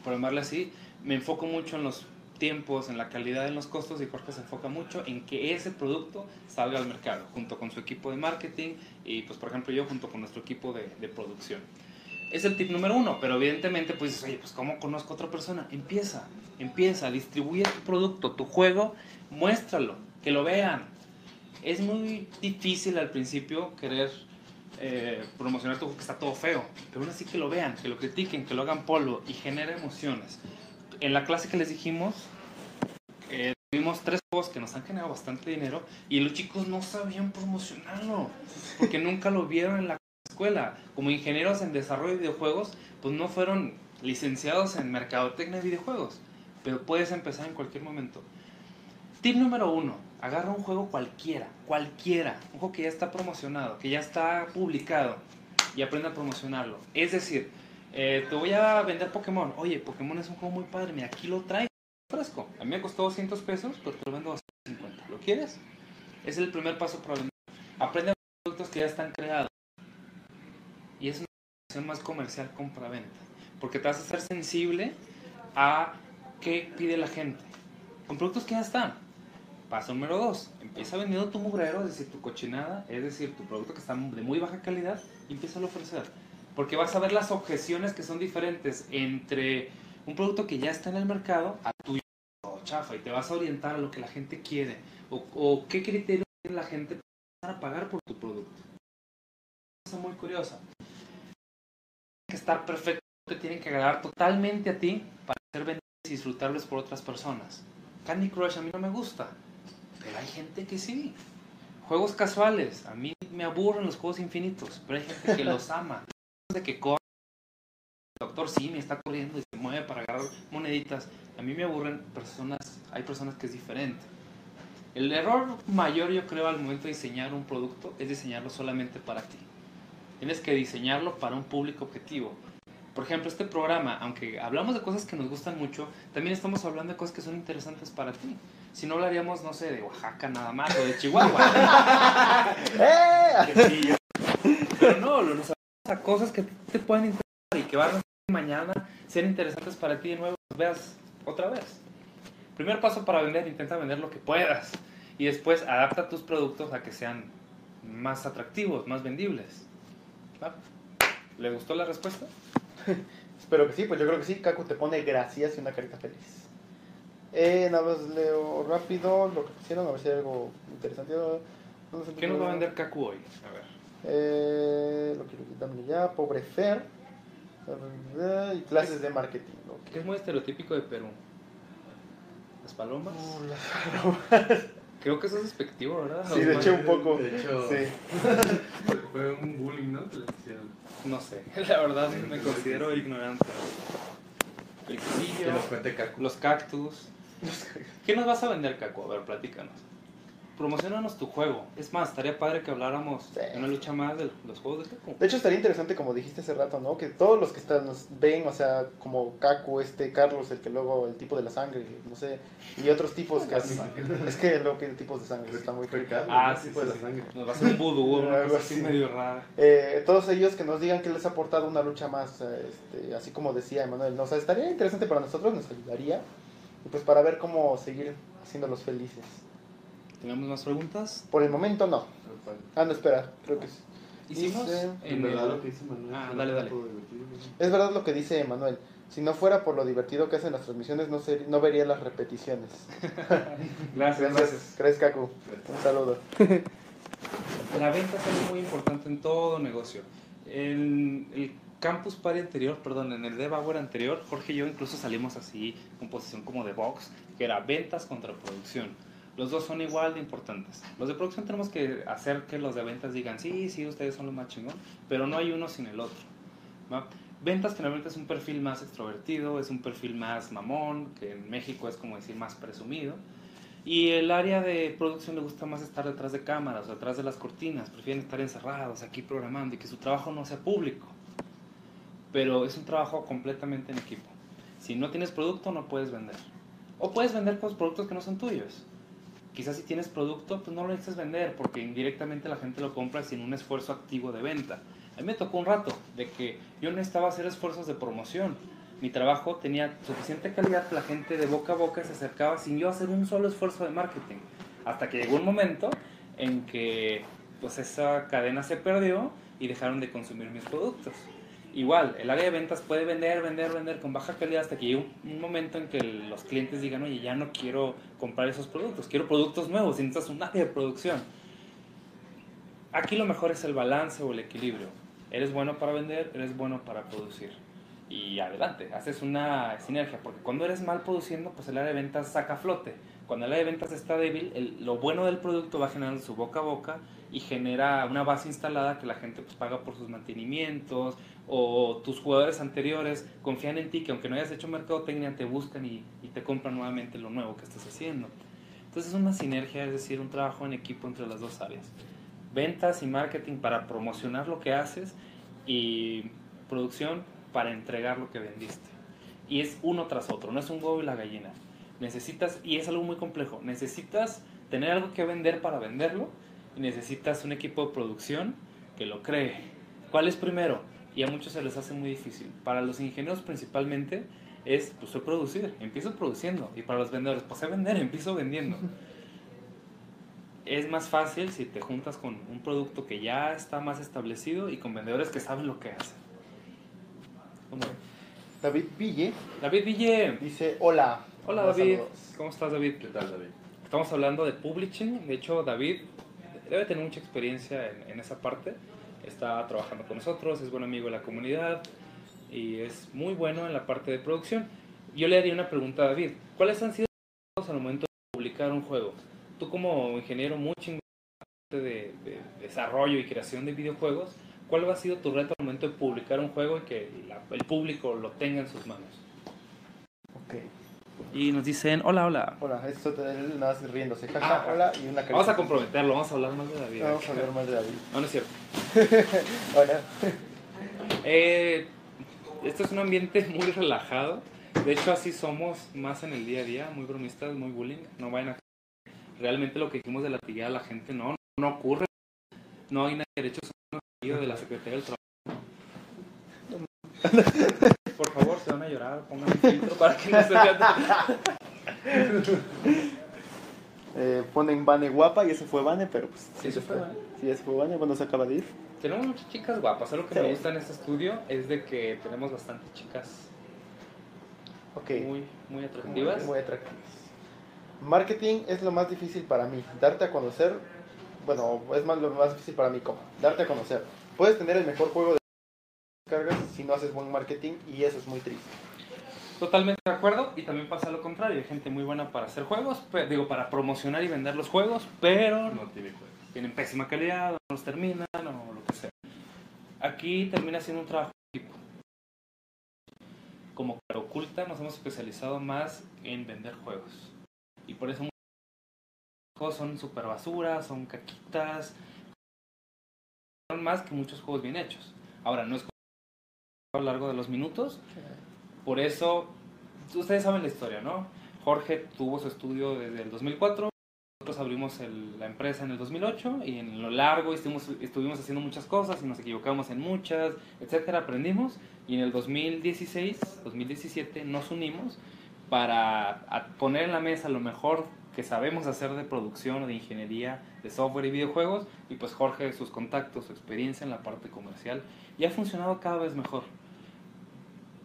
por llamarle así. Me enfoco mucho en los tiempos, en la calidad, en los costos y Jorge se enfoca mucho en que ese producto salga al mercado, junto con su equipo de marketing y pues por ejemplo yo junto con nuestro equipo de, de producción. Es el tip número uno, pero evidentemente pues oye, pues ¿cómo conozco a otra persona? Empieza, empieza, distribuye tu producto, tu juego, muéstralo, que lo vean. Es muy difícil al principio querer eh, promocionar tu juego que está todo feo, pero aún así que lo vean, que lo critiquen, que lo hagan polvo y genera emociones. En la clase que les dijimos, eh, tuvimos tres juegos que nos han generado bastante dinero y los chicos no sabían promocionarlo porque nunca lo vieron en la escuela. Como ingenieros en desarrollo de videojuegos, pues no fueron licenciados en mercadotecnia de videojuegos, pero puedes empezar en cualquier momento. Tip número uno, agarra un juego cualquiera, cualquiera, un juego que ya está promocionado, que ya está publicado y aprende a promocionarlo. Es decir, eh, te voy a vender Pokémon. Oye, Pokémon es un juego muy padre, mira, aquí lo traigo fresco. A mí me costó 200 pesos, pero te lo vendo a 250. ¿Lo quieres? Es el primer paso para vender. Aprende a productos que ya están creados. Y es una relación más comercial compra-venta. Porque te vas a hacer sensible a qué pide la gente. Con productos que ya están. Paso número dos, empieza vendiendo tu mugrero, es decir, tu cochinada, es decir, tu producto que está de muy baja calidad, y empieza a ofrecer. Porque vas a ver las objeciones que son diferentes entre un producto que ya está en el mercado a tuyo chafa y te vas a orientar a lo que la gente quiere o, o qué criterio tiene la gente para pagar por tu producto. Muy curiosa. Que estar perfecto, te tienen que agradar totalmente a ti para ser vendidos y disfrutables por otras personas. Candy Crush a mí no me gusta, pero hay gente que sí. Juegos casuales, a mí me aburren los juegos infinitos, pero hay gente que los ama. De que corre, el doctor Simi está corriendo y se mueve para agarrar moneditas. A mí me aburren personas, hay personas que es diferente. El error mayor yo creo al momento de diseñar un producto es diseñarlo solamente para ti. Tienes que diseñarlo para un público objetivo. Por ejemplo, este programa, aunque hablamos de cosas que nos gustan mucho, también estamos hablando de cosas que son interesantes para ti. Si no hablaríamos, no sé, de Oaxaca nada más o de Chihuahua. ¡Eh! Sí, Pero no, nos hablamos a cosas que te pueden interesar y que van a mañana ser interesantes para ti de nuevo, los veas otra vez. Primer paso para vender, intenta vender lo que puedas. Y después adapta tus productos a que sean más atractivos, más vendibles. ¿Le gustó la respuesta? Espero que sí, pues yo creo que sí. Kaku te pone gracias y una carita feliz. Eh, nada más leo rápido lo que pusieron, a ver si hay algo interesante. No sé ¿Qué nos va a vender Kaku hoy? A ver. Eh, lo quiero quitarme ya. Pobre Fer. Y clases de marketing. Que es muy estereotípico de Perú. Las palomas. Uh, las- Creo que eso es despectivo, ¿verdad? Sí, de hecho un poco. De hecho, Sí. Fue un bullying, ¿no? No sé, la verdad me considero ignorante. El que quesillo, nos cuente Kaku. los cactus. ¿Qué nos vas a vender, Caco? A ver, platícanos. Promocionanos tu juego. Es más, estaría padre que habláramos Sí. de una lucha más de los juegos de Caco. De hecho, estaría interesante, como dijiste hace rato, ¿no? Que todos los que están, nos ven, o sea, como Kaku, este, Carlos, el que luego, el tipo de la sangre, no sé, y otros tipos que hacen. Es que luego pide tipos de sangre, está muy. Carlos, Ah, sí, sí, la sí. sangre. Nos va a hacer un vudú, una cosa así medio rara. Eh, todos ellos que nos digan que les ha aportado una lucha más, este, así como decía Emanuel, ¿no? O sea, estaría interesante para nosotros, nos ayudaría, y pues para ver cómo seguir haciéndolos felices. ¿Tenemos más preguntas? Por el momento no. Ah, no, espera, creo que sí. Hicimos Dice- En verdad el- lo que dice Manuel. Ah, dale, dale. Es verdad lo que dice Emanuel. Si no fuera por lo divertido que hacen las transmisiones, no, ser- no vería las repeticiones. Gracias, gracias. Gracias, Kaku. Un saludo. La venta es algo muy importante en todo negocio. En el Campus Party anterior, perdón, en el DevHour anterior, Jorge y yo incluso salimos así, con posición como de box, que era ventas contra producción. Los dos son igual de importantes. Los de producción tenemos que hacer que los de ventas digan, sí, sí, ustedes son los más chingón, pero no hay uno sin el otro. ¿va? Ventas generalmente es un perfil más extrovertido, es un perfil más mamón, que en México es como decir más presumido. Y el área de producción le gusta más estar detrás de cámaras, o detrás de las cortinas, prefieren estar encerrados aquí programando y que su trabajo no sea público. Pero es un trabajo completamente en equipo. Si no tienes producto, no puedes vender. O puedes vender con productos que no son tuyos. Quizás si tienes producto, pues no lo necesitas vender porque indirectamente la gente lo compra sin un esfuerzo activo de venta. A mí me tocó un rato de que yo necesitaba hacer esfuerzos de promoción. Mi trabajo tenía suficiente calidad que la gente de boca a boca se acercaba sin yo hacer un solo esfuerzo de marketing. Hasta que llegó un momento en que pues esa cadena se perdió y dejaron de consumir mis productos. Igual, el área de ventas puede vender, vender, vender con baja calidad hasta que llegue un, un momento en que los clientes digan, oye, ya no quiero comprar esos productos, quiero productos nuevos y necesitas un área de producción. Aquí lo mejor es el balance o el equilibrio. Eres bueno para vender, eres bueno para producir. Y adelante, haces una sinergia, porque cuando eres mal produciendo, pues el área de ventas saca flote. Cuando el área de ventas está débil, el- lo bueno del producto va generando su boca a boca y genera una base instalada que la gente pues, paga por sus mantenimientos o tus jugadores anteriores confían en ti que aunque no hayas hecho mercadotecnia te buscan y, y te compran nuevamente lo nuevo que estás haciendo. Entonces es una sinergia, es decir, un trabajo en equipo entre las dos áreas. Ventas y marketing para promocionar lo que haces y producción para entregar lo que vendiste. Y es uno tras otro, no es un huevo y la gallina. Necesitas, y es algo muy complejo, necesitas tener algo que vender para venderlo y necesitas un equipo de producción que lo cree. ¿Cuál es primero? Y a muchos se les hace muy difícil. Para los ingenieros principalmente es, pues sé producir, empiezo produciendo. Y para los vendedores, pues sé vender, empiezo vendiendo. es más fácil si te juntas con un producto que ya está más establecido y con vendedores que saben lo que hacen. ¿Cómo? David Ville David Ville. dice, hola. Hola Hola, David. saludos. ¿Cómo estás David? ¿Qué tal, David? Estamos hablando de publishing. De hecho, David debe tener mucha experiencia en, en esa parte. Está trabajando con nosotros, es buen amigo de la comunidad y es muy bueno en la parte de producción. Yo le haría una pregunta a David. ¿Cuáles han sido los al momento de publicar un juego? Tú como ingeniero muy chingón de, de desarrollo y creación de videojuegos, ¿cuál ha sido tu reto al momento de publicar un juego y que la- el público lo tenga en sus manos? Ok. Y nos dicen, hola, hola. Hola, esto te- él nada más riéndose. Jaja, Ah. hola y una carita. Vamos a comprometerlo, vamos a hablar más de David. Vamos a hablar más de David. No, no es cierto. Hola. Eh, este es un ambiente muy relajado. De hecho, así somos más en el día a día, muy bromistas, muy bullying. No vayan a... Realmente lo que dijimos de latiguear a la gente no, no ocurre. No hay nada de derechos de la Secretaría del Trabajo. Se van a llorar, pongan un filtro para que no se vean. Eh, ponen Vane guapa y ese fue Vane, pero pues. Sí, ese fue Vane. Sí, ese fue Vane, bueno, se acaba de ir. Tenemos muchas chicas guapas. Algo que Sí. me gusta en este estudio es de que tenemos bastantes chicas Ok. muy, muy atractivas. Muy atractivas. Marketing es lo más difícil para mí. Darte a conocer, bueno, es más lo más difícil para mí como darte a conocer. Puedes tener el mejor juego de cargas si no haces buen marketing y eso es muy triste. Totalmente de acuerdo y también pasa lo contrario, hay gente muy buena para hacer juegos, pe- digo, para promocionar y vender los juegos, pero No tiene juego. tienen pésima calidad, o no los terminan o lo que sea. Aquí termina siendo un trabajo de equipo. Como Cara Oculta nos hemos especializado más en vender juegos. Y por eso muchos juegos son super basura, son caquitas, son más que muchos juegos bien hechos. Ahora, no es a lo largo de los minutos, por eso, ustedes saben la historia, ¿no? Jorge tuvo su estudio desde el 2004, nosotros abrimos el- la empresa en el 2008 y en lo largo estuvimos, estuvimos haciendo muchas cosas y nos equivocamos en muchas, etcétera, aprendimos. Y en el 2016, 2017 nos unimos para poner en la mesa lo mejor que sabemos hacer de producción de ingeniería de software y videojuegos y pues Jorge, sus contactos, su experiencia en la parte comercial y ha funcionado cada vez mejor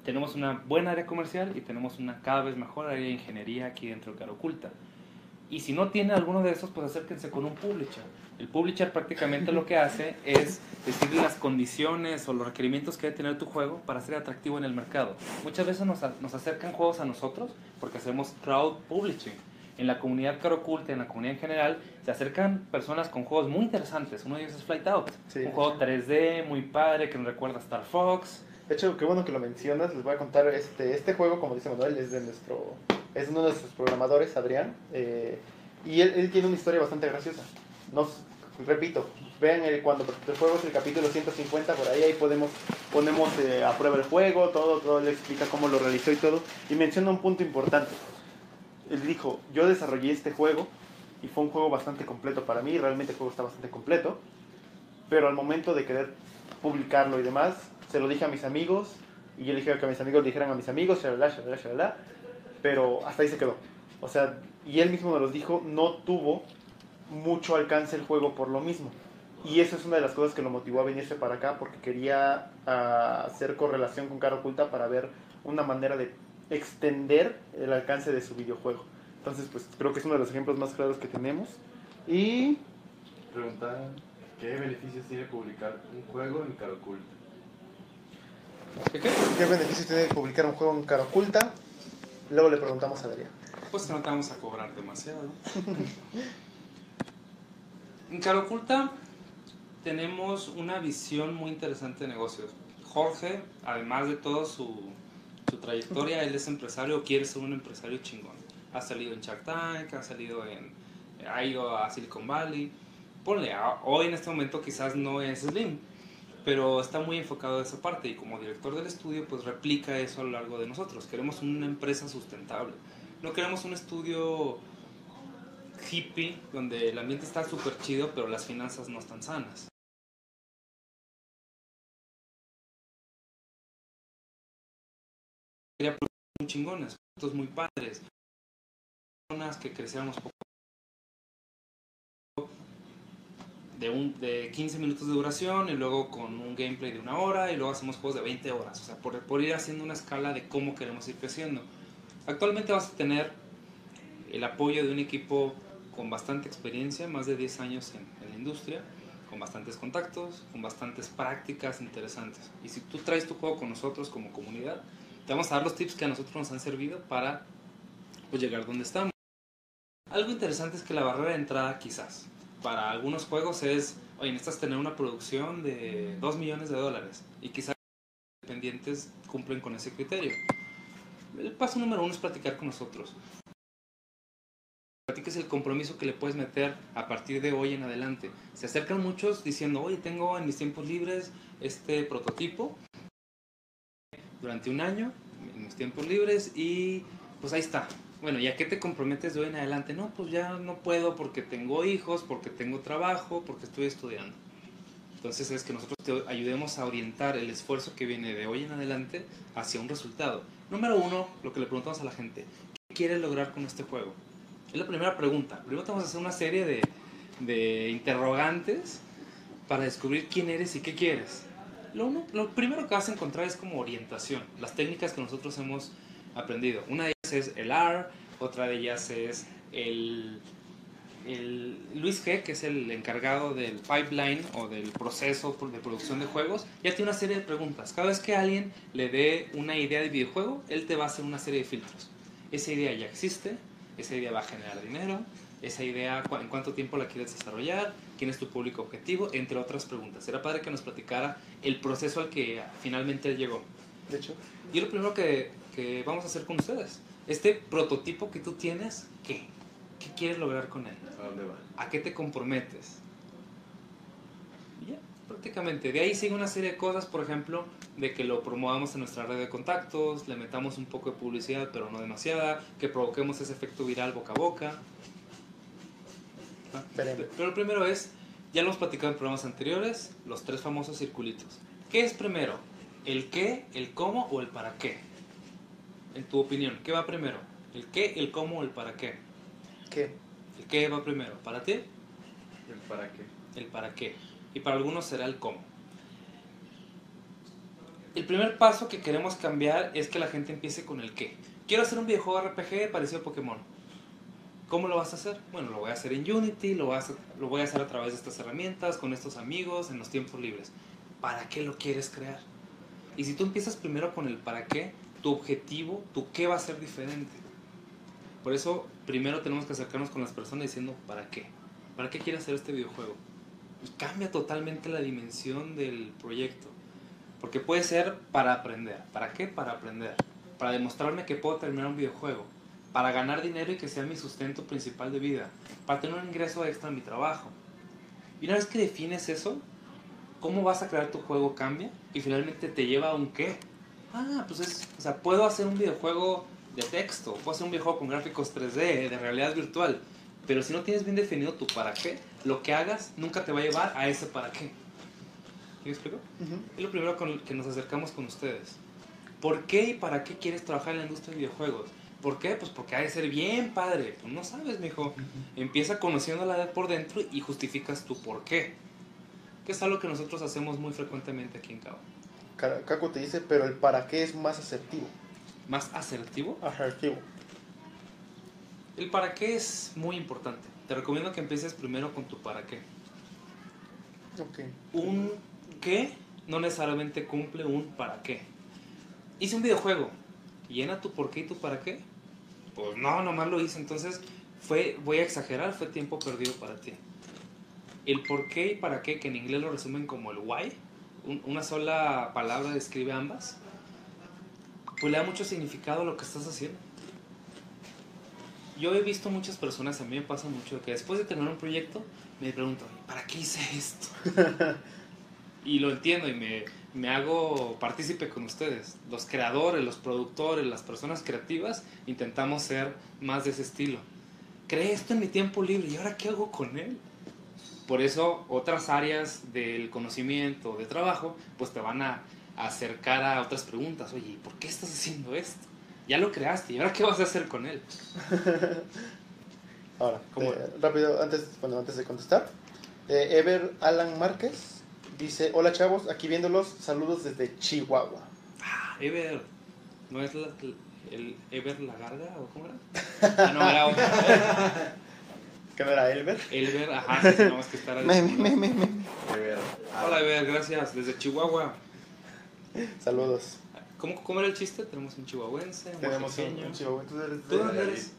tenemos una buena área comercial y tenemos una cada vez mejor área de ingeniería aquí dentro de Cara Oculta. Y si no tiene alguno de esos, pues acérquense con un publisher. El publisher prácticamente lo que hace es decirle las condiciones o los requerimientos que debe tener tu juego para ser atractivo en el mercado. Muchas veces nos, nos acercan juegos a nosotros porque hacemos crowd publishing. En la comunidad Cara Oculta, en la comunidad en general, se acercan personas con juegos muy interesantes. Uno de ellos es Flight Out. Sí. Un juego 3D muy padre que nos recuerda a Star Fox. De hecho, qué bueno que lo mencionas. Les voy a contar este, este juego, como dice Manuel, es de nuestro, es uno de nuestros programadores, Adrián, eh, y él, él tiene una historia bastante graciosa. Nos, repito, vean el, cuando el juego es el capítulo 150 por ahí, ahí podemos ponemos eh, a prueba el juego, todo, todo le explica cómo lo realizó y todo, y menciona un punto importante. Él dijo, yo desarrollé este juego y fue un juego bastante completo para mí, realmente el juego está bastante completo, pero al momento de querer publicarlo y demás, se lo dije a mis amigos y yo le dije que a mis amigos dijeran a mis amigos, shalala, shalala, shalala, pero hasta ahí se quedó. O sea, y él mismo me los dijo, no tuvo mucho alcance el juego por lo mismo. Y eso es una de las cosas que lo motivó a venirse para acá porque quería ah, hacer correlación con Cara Oculta para ver una manera de extender el alcance de su videojuego. Entonces, pues creo que es uno de los ejemplos más claros que tenemos. Y Preguntan, ¿qué beneficios tiene publicar un juego en Cara Oculta? ¿Qué qué? ¿Qué beneficios tiene publicar un juego en cara oculta? Luego le preguntamos a Adrián. Pues que no te vamos a cobrar demasiado. en Cara Oculta tenemos una visión muy interesante de negocios. Jorge, además de todo su, su trayectoria, él es empresario, quiere ser un empresario chingón. Ha salido en Shark Tank, ha salido en... ha ido a Silicon Valley. Ponle, hoy en este momento quizás no es Slim, pero está muy enfocado a esa parte y como director del estudio pues replica eso a lo largo de nosotros. Queremos una empresa sustentable. No queremos un estudio hippie donde el ambiente está súper chido pero las finanzas no están sanas. Productos muy chingones, productos muy padres, personas que creciéramos poco de, un, de 15 minutos de duración y luego con un gameplay de una hora y luego hacemos juegos de 20 horas. O sea, por, por ir haciendo una escala de cómo queremos ir creciendo. Actualmente vas a tener el apoyo de un equipo con bastante experiencia, más de 10 años en, en la industria, con bastantes contactos, con bastantes prácticas interesantes. Y si tú traes tu juego con nosotros como comunidad, te vamos a dar los tips que a nosotros nos han servido para pues, llegar donde estamos. Algo interesante es que la barrera de entrada quizás para algunos juegos es, oye, necesitas tener una producción de 2 millones de dólares y quizás los independientes cumplen con ese criterio. El paso número uno es platicar con nosotros. Platiques el compromiso que le puedes meter a partir de hoy en adelante. Se acercan muchos diciendo, oye, tengo en mis tiempos libres este prototipo durante un año, en mis tiempos libres, y pues ahí está. Bueno, ¿y a qué te comprometes de hoy en adelante? No, pues ya no puedo porque tengo hijos, porque tengo trabajo, porque estoy estudiando. Entonces es que nosotros te ayudemos a orientar el esfuerzo que viene de hoy en adelante hacia un resultado. Número uno, lo que le preguntamos a la gente, ¿qué quieres lograr con este juego? Es la primera pregunta. Primero te vamos a hacer una serie de, de interrogantes para descubrir quién eres y qué quieres. Lo, uno- lo primero que vas a encontrar es como orientación, las técnicas que nosotros hemos aprendido. Una de ellas es el R, otra de ellas es el, el Luis G, que es el encargado del pipeline o del proceso de producción de juegos, ya tiene una serie de preguntas. Cada vez que alguien le dé una idea de videojuego, él te va a hacer una serie de filtros. Esa idea ya existe, esa idea va a generar dinero, esa idea en cuánto tiempo la quieres desarrollar, quién es tu público objetivo, entre otras preguntas. Era padre que nos platicara el proceso al que finalmente llegó. De hecho, Y lo primero que, que vamos a hacer con ustedes, este prototipo que tú tienes, ¿qué? ¿Qué quieres lograr con él? ¿A dónde va? ¿A qué te comprometes? Ya, prácticamente. De ahí sigue una serie de cosas, por ejemplo, de que lo promovamos en nuestra red de contactos, le metamos un poco de publicidad, pero no demasiada, que provoquemos ese efecto viral boca a boca. Veremos. Pero lo primero es, ya lo hemos platicado en programas anteriores, los tres famosos circulitos. ¿Qué es primero? ¿El qué, el cómo o el para qué? En tu opinión, ¿qué va primero? ¿El qué, el cómo o el para qué? ¿qué? ¿El qué va primero? ¿Para ti? ¿El para qué? el para qué. Y para algunos será el cómo. El primer paso que queremos cambiar es que la gente empiece con el qué. Quiero hacer un videojuego RPG parecido a Pokémon. ¿Cómo lo vas a hacer? Bueno, lo voy a hacer en Unity, lo a lo voy a hacer a través de estas herramientas, con estos amigos, en los tiempos libres. ¿Para qué lo quieres crear? Y si tú empiezas primero con el para qué, tu objetivo, tu qué va a ser diferente. Por eso, primero tenemos que acercarnos con las personas diciendo, ¿para qué? ¿Para qué quieres hacer este videojuego? y cambia totalmente la dimensión del proyecto. Porque puede ser para aprender. ¿Para qué? Para aprender. Para demostrarme que puedo terminar un videojuego. Para ganar dinero y que sea mi sustento principal de vida. Para tener un ingreso extra en mi trabajo. Y una vez que defines eso, cómo vas a crear tu juego cambia y finalmente te lleva a un qué. Ah, pues es, o sea, puedo hacer un videojuego de texto, puedo hacer un videojuego con gráficos 3D, de realidad virtual, pero si no tienes bien definido tu para qué, lo que hagas nunca te va a llevar a ese para qué. ¿Sí me explico? Es lo primero con el que nos acercamos con ustedes. ¿Por qué y para qué quieres trabajar en la industria de videojuegos? ¿Por qué? Pues porque ha de ser bien padre. Pues no sabes, mijo. Empieza conociendo la por dentro y justificas tu por qué. Que es algo que nosotros hacemos muy frecuentemente aquí en Cabo. Ca- Caco te dice, pero el para qué es más asertivo. Más asertivo. Asertivo. El para qué es muy importante. Te recomiendo que empieces primero con tu para qué. Ok. Un qué no necesariamente cumple un para qué. Hice un videojuego. ¿Llena tu por qué y tu para qué? Pues no, nomás lo hice. Entonces, fue, voy a exagerar, fue tiempo perdido para ti. El por qué y para qué, que en inglés lo resumen como el why, un- una sola palabra describe ambas, pues le da mucho significado a lo que estás haciendo. Yo he visto muchas personas, a mí me pasa mucho, que después de terminar un proyecto, me pregunto, ¿para qué hice esto? y lo entiendo y me, me hago partícipe con ustedes. Los creadores, los productores, las personas creativas, intentamos ser más de ese estilo. Creé esto en mi tiempo libre y ahora qué hago con él? Por eso otras áreas del conocimiento, de trabajo, pues te van a acercar a otras preguntas. Oye, ¿y ¿por qué estás haciendo esto? Ya lo creaste y ahora qué vas a hacer con él? Ahora, eh, rápido, antes, bueno, antes de contestar, Eh, Ever Alan Márquez dice: Hola chavos, aquí viéndolos, saludos desde Chihuahua. Ah, Ever. ¿No es la- el Ever la garga o cómo era? Ah, no, era otro. ¿Qué era Elber? Elber, ajá, sí, sí, no, es que estar Me, me, me, me, me. De ver. Hola, Ever, gracias. Desde Chihuahua. Saludos. ¿Cómo, ¿Cómo era el chiste? Tenemos un chihuahuense, un Tenemos un, Chihuahua. ¿Tú eres ¿Tú de dónde eres?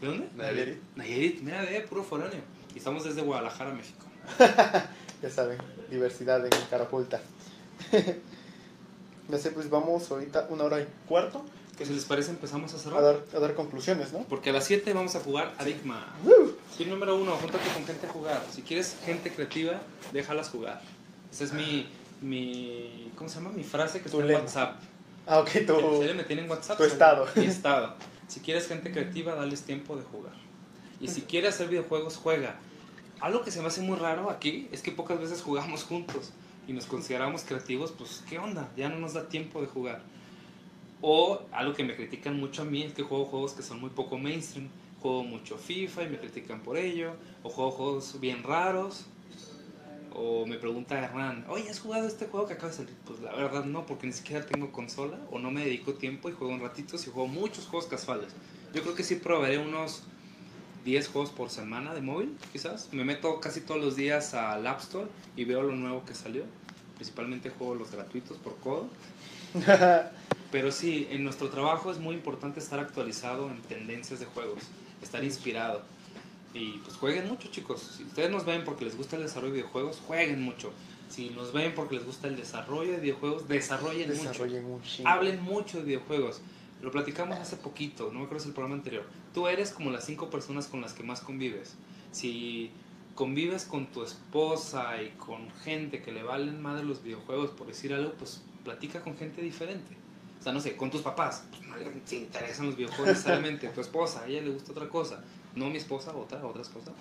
¿De dónde? Nayarit. Nayarit, mira, ve, puro foráneo. Y estamos desde Guadalajara, México. Ya saben, diversidad en Carapulta. no sé, pues vamos ahorita una hora y cuarto ¿Qué si les parece empezamos a a cerrar? dar, a dar conclusiones, ¿no? Porque a las 7 vamos a jugar Adigma. Tip número uno, júntate con gente a jugar. Si quieres gente creativa, déjalas jugar. Esa es mi, mi ¿cómo se llama? Mi frase que Tu está en. WhatsApp. Ah, ok, ¿En tú. serio me tienen en WhatsApp? tu estado. Mi estado. Si quieres gente creativa, dales tiempo de jugar. Y si quieres hacer videojuegos, juega. Algo que se me hace muy raro aquí es que pocas veces jugamos juntos y nos consideramos creativos, pues ¿qué onda? Ya no nos da tiempo de jugar. O algo que me critican mucho a mí es que juego juegos que son muy poco mainstream. Juego mucho FIFA y me critican por ello. O juego juegos bien raros. O me pregunta Hernán, oye, ¿has jugado este juego que acaba de salir? Pues la verdad no, porque ni siquiera tengo consola o no me dedico tiempo y juego un ratito y juego muchos juegos casuales. Yo creo que sí probaré unos 10 juegos por semana de móvil, quizás. Me meto casi todos los días al App Store y veo lo nuevo que salió. Principalmente juego los gratuitos por codo. Pero sí, en nuestro trabajo es muy importante estar actualizado en tendencias de juegos, estar inspirado. Y pues jueguen mucho, chicos. Si ustedes nos ven porque les gusta el desarrollo de videojuegos, jueguen mucho. Si nos ven porque les gusta el desarrollo de videojuegos, desarrollen mucho. Desarrollen chingo. Hablen mucho de videojuegos. Lo platicamos hace poquito, no me acuerdo si el programa anterior. Tú eres como las cinco personas con las que más convives. Si convives con tu esposa y con gente que le valen madre los videojuegos, por decir algo, pues platica con gente diferente. O sea, no sé, con tus papás, pues no le sí, interesan los videojuegos necesariamente. Tu esposa, a ella le gusta otra cosa. No mi esposa, otra, otras cosas.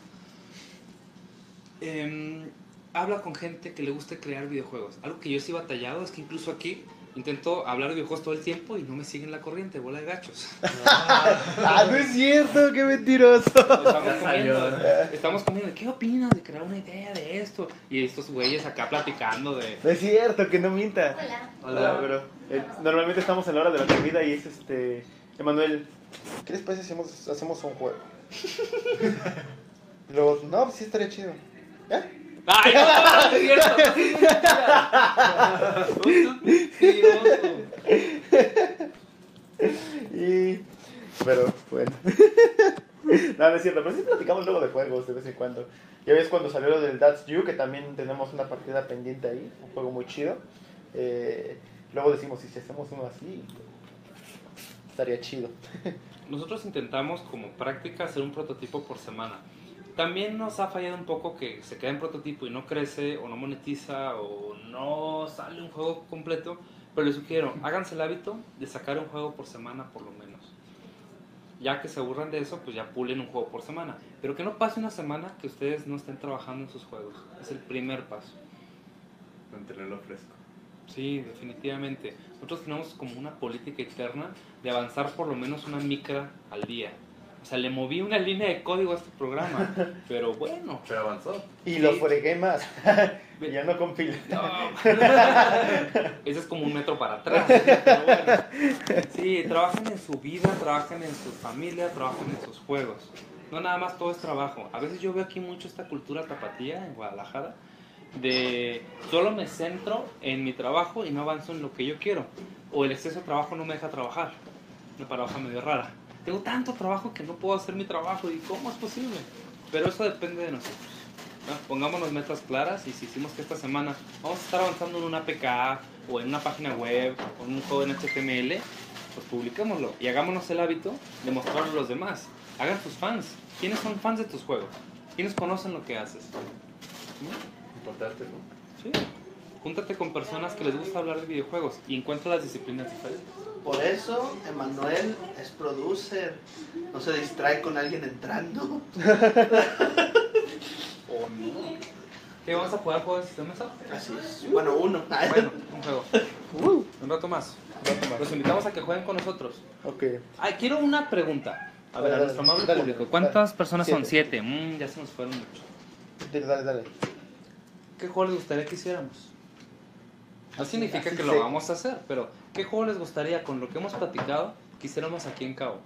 Em, habla con gente que le guste crear videojuegos. Algo que yo sí batallado es que incluso aquí intento hablar de videojuegos todo el tiempo y no me siguen la corriente, bola de gachos. Ah, no es cierto, qué mentiroso. Estamos comiendo, estamos comiendo, ¿qué opinas de crear una idea de esto? Y estos güeyes acá platicando de... No es cierto, que no mienta. Hola. Hola, bro. Eh, normalmente estamos en la hora de la comida y es este. Emanuel, ¿qué les parece si hacemos, hacemos un juego? Luego, no, pues sí estaría chido. ¿Ya? ¡Ay, no, no es cierto! Y. Pero, bueno. no, no es cierto, pero sí platicamos luego de juegos de vez en cuando. Ya ves cuando salió lo del That's You, que también tenemos una partida pendiente ahí, un juego muy chido. Eh, luego decimos, ¿y si hacemos uno así? Estaría chido. Nosotros intentamos como práctica hacer un prototipo por semana. También nos ha fallado un poco que se queda en prototipo y no crece o no monetiza o no sale un juego completo. Pero les sugiero, háganse el hábito de sacar un juego por semana por lo menos. Ya que se aburran de eso, pues ya pulen un juego por semana. Pero que no pase una semana que ustedes no estén trabajando en sus juegos. Es el primer paso. Mantenerlo fresco. Sí, definitivamente. Nosotros tenemos como una política interna de avanzar por lo menos una micra al día. O sea, le moví una línea de código a este programa, pero bueno. Pero avanzó. Y lo Sí. fregué más. ya no compila. No. Ese es como un metro para atrás. pero bueno. Sí, trabajen en su vida, trabajen en su familia, trabajen en sus juegos. No nada más todo es trabajo. A veces yo veo aquí mucho esta cultura tapatía en Guadalajara de solo me centro en mi trabajo y no avanzo en lo que yo quiero. O el exceso de trabajo no me deja trabajar. Una paradoja medio rara. Tengo tanto trabajo que no puedo hacer mi trabajo y ¿cómo es posible? Pero eso depende de nosotros. ¿no? Pongámonos metas claras y si hicimos que esta semana vamos a estar avanzando en una APK o en una página web o en un juego en HTML, pues publiquémoslo y hagámonos el hábito de mostrarlo a los demás. Hagan tus fans. ¿Quiénes son fans de tus juegos? ¿Quiénes conocen lo que haces? ¿No? Importante, ¿no? Sí. Júntate con personas que les gusta hablar de videojuegos y encuentra las disciplinas diferentes. Por eso, Emanuel es producer. No se distrae con alguien entrando. ¿O no? ¿Qué vamos a jugar juegos de mesa? Así es. Bueno, uno. Bueno, un juego. Un rato más. Rato más. Los invitamos a que jueguen con nosotros. Ok. Ay, quiero una pregunta. A ver, a nuestro amable dale, público. dale. ¿Cuántas personas son? Siete. Mm, ya se nos fueron mucho. Dale, dale, dale. ¿Qué juego les gustaría que hiciéramos? No significa así que lo sé. vamos a hacer, pero ¿qué juego les gustaría con lo que hemos platicado que hiciéramos aquí en Cabo?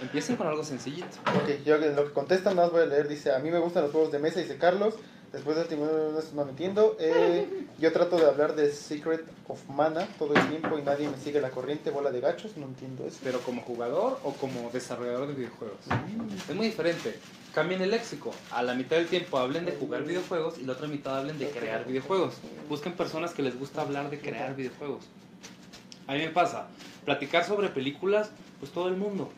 Empiecen con algo sencillito. Ok, yo lo que contestan, más voy a leer. Dice: A mí me gustan los juegos de mesa, dice Carlos. Después del último, no, no entiendo. Eh, yo trato de hablar de Secret of Mana todo el tiempo y nadie me sigue la corriente. Bola de gachos, no entiendo eso. Pero como jugador o como desarrollador de videojuegos. Es muy diferente. Cambien el léxico. A la mitad del tiempo hablen de jugar videojuegos y la otra mitad hablen de crear videojuegos. Busquen personas que les gusta hablar de crear videojuegos. A mí me pasa, platicar sobre películas, pues todo el mundo.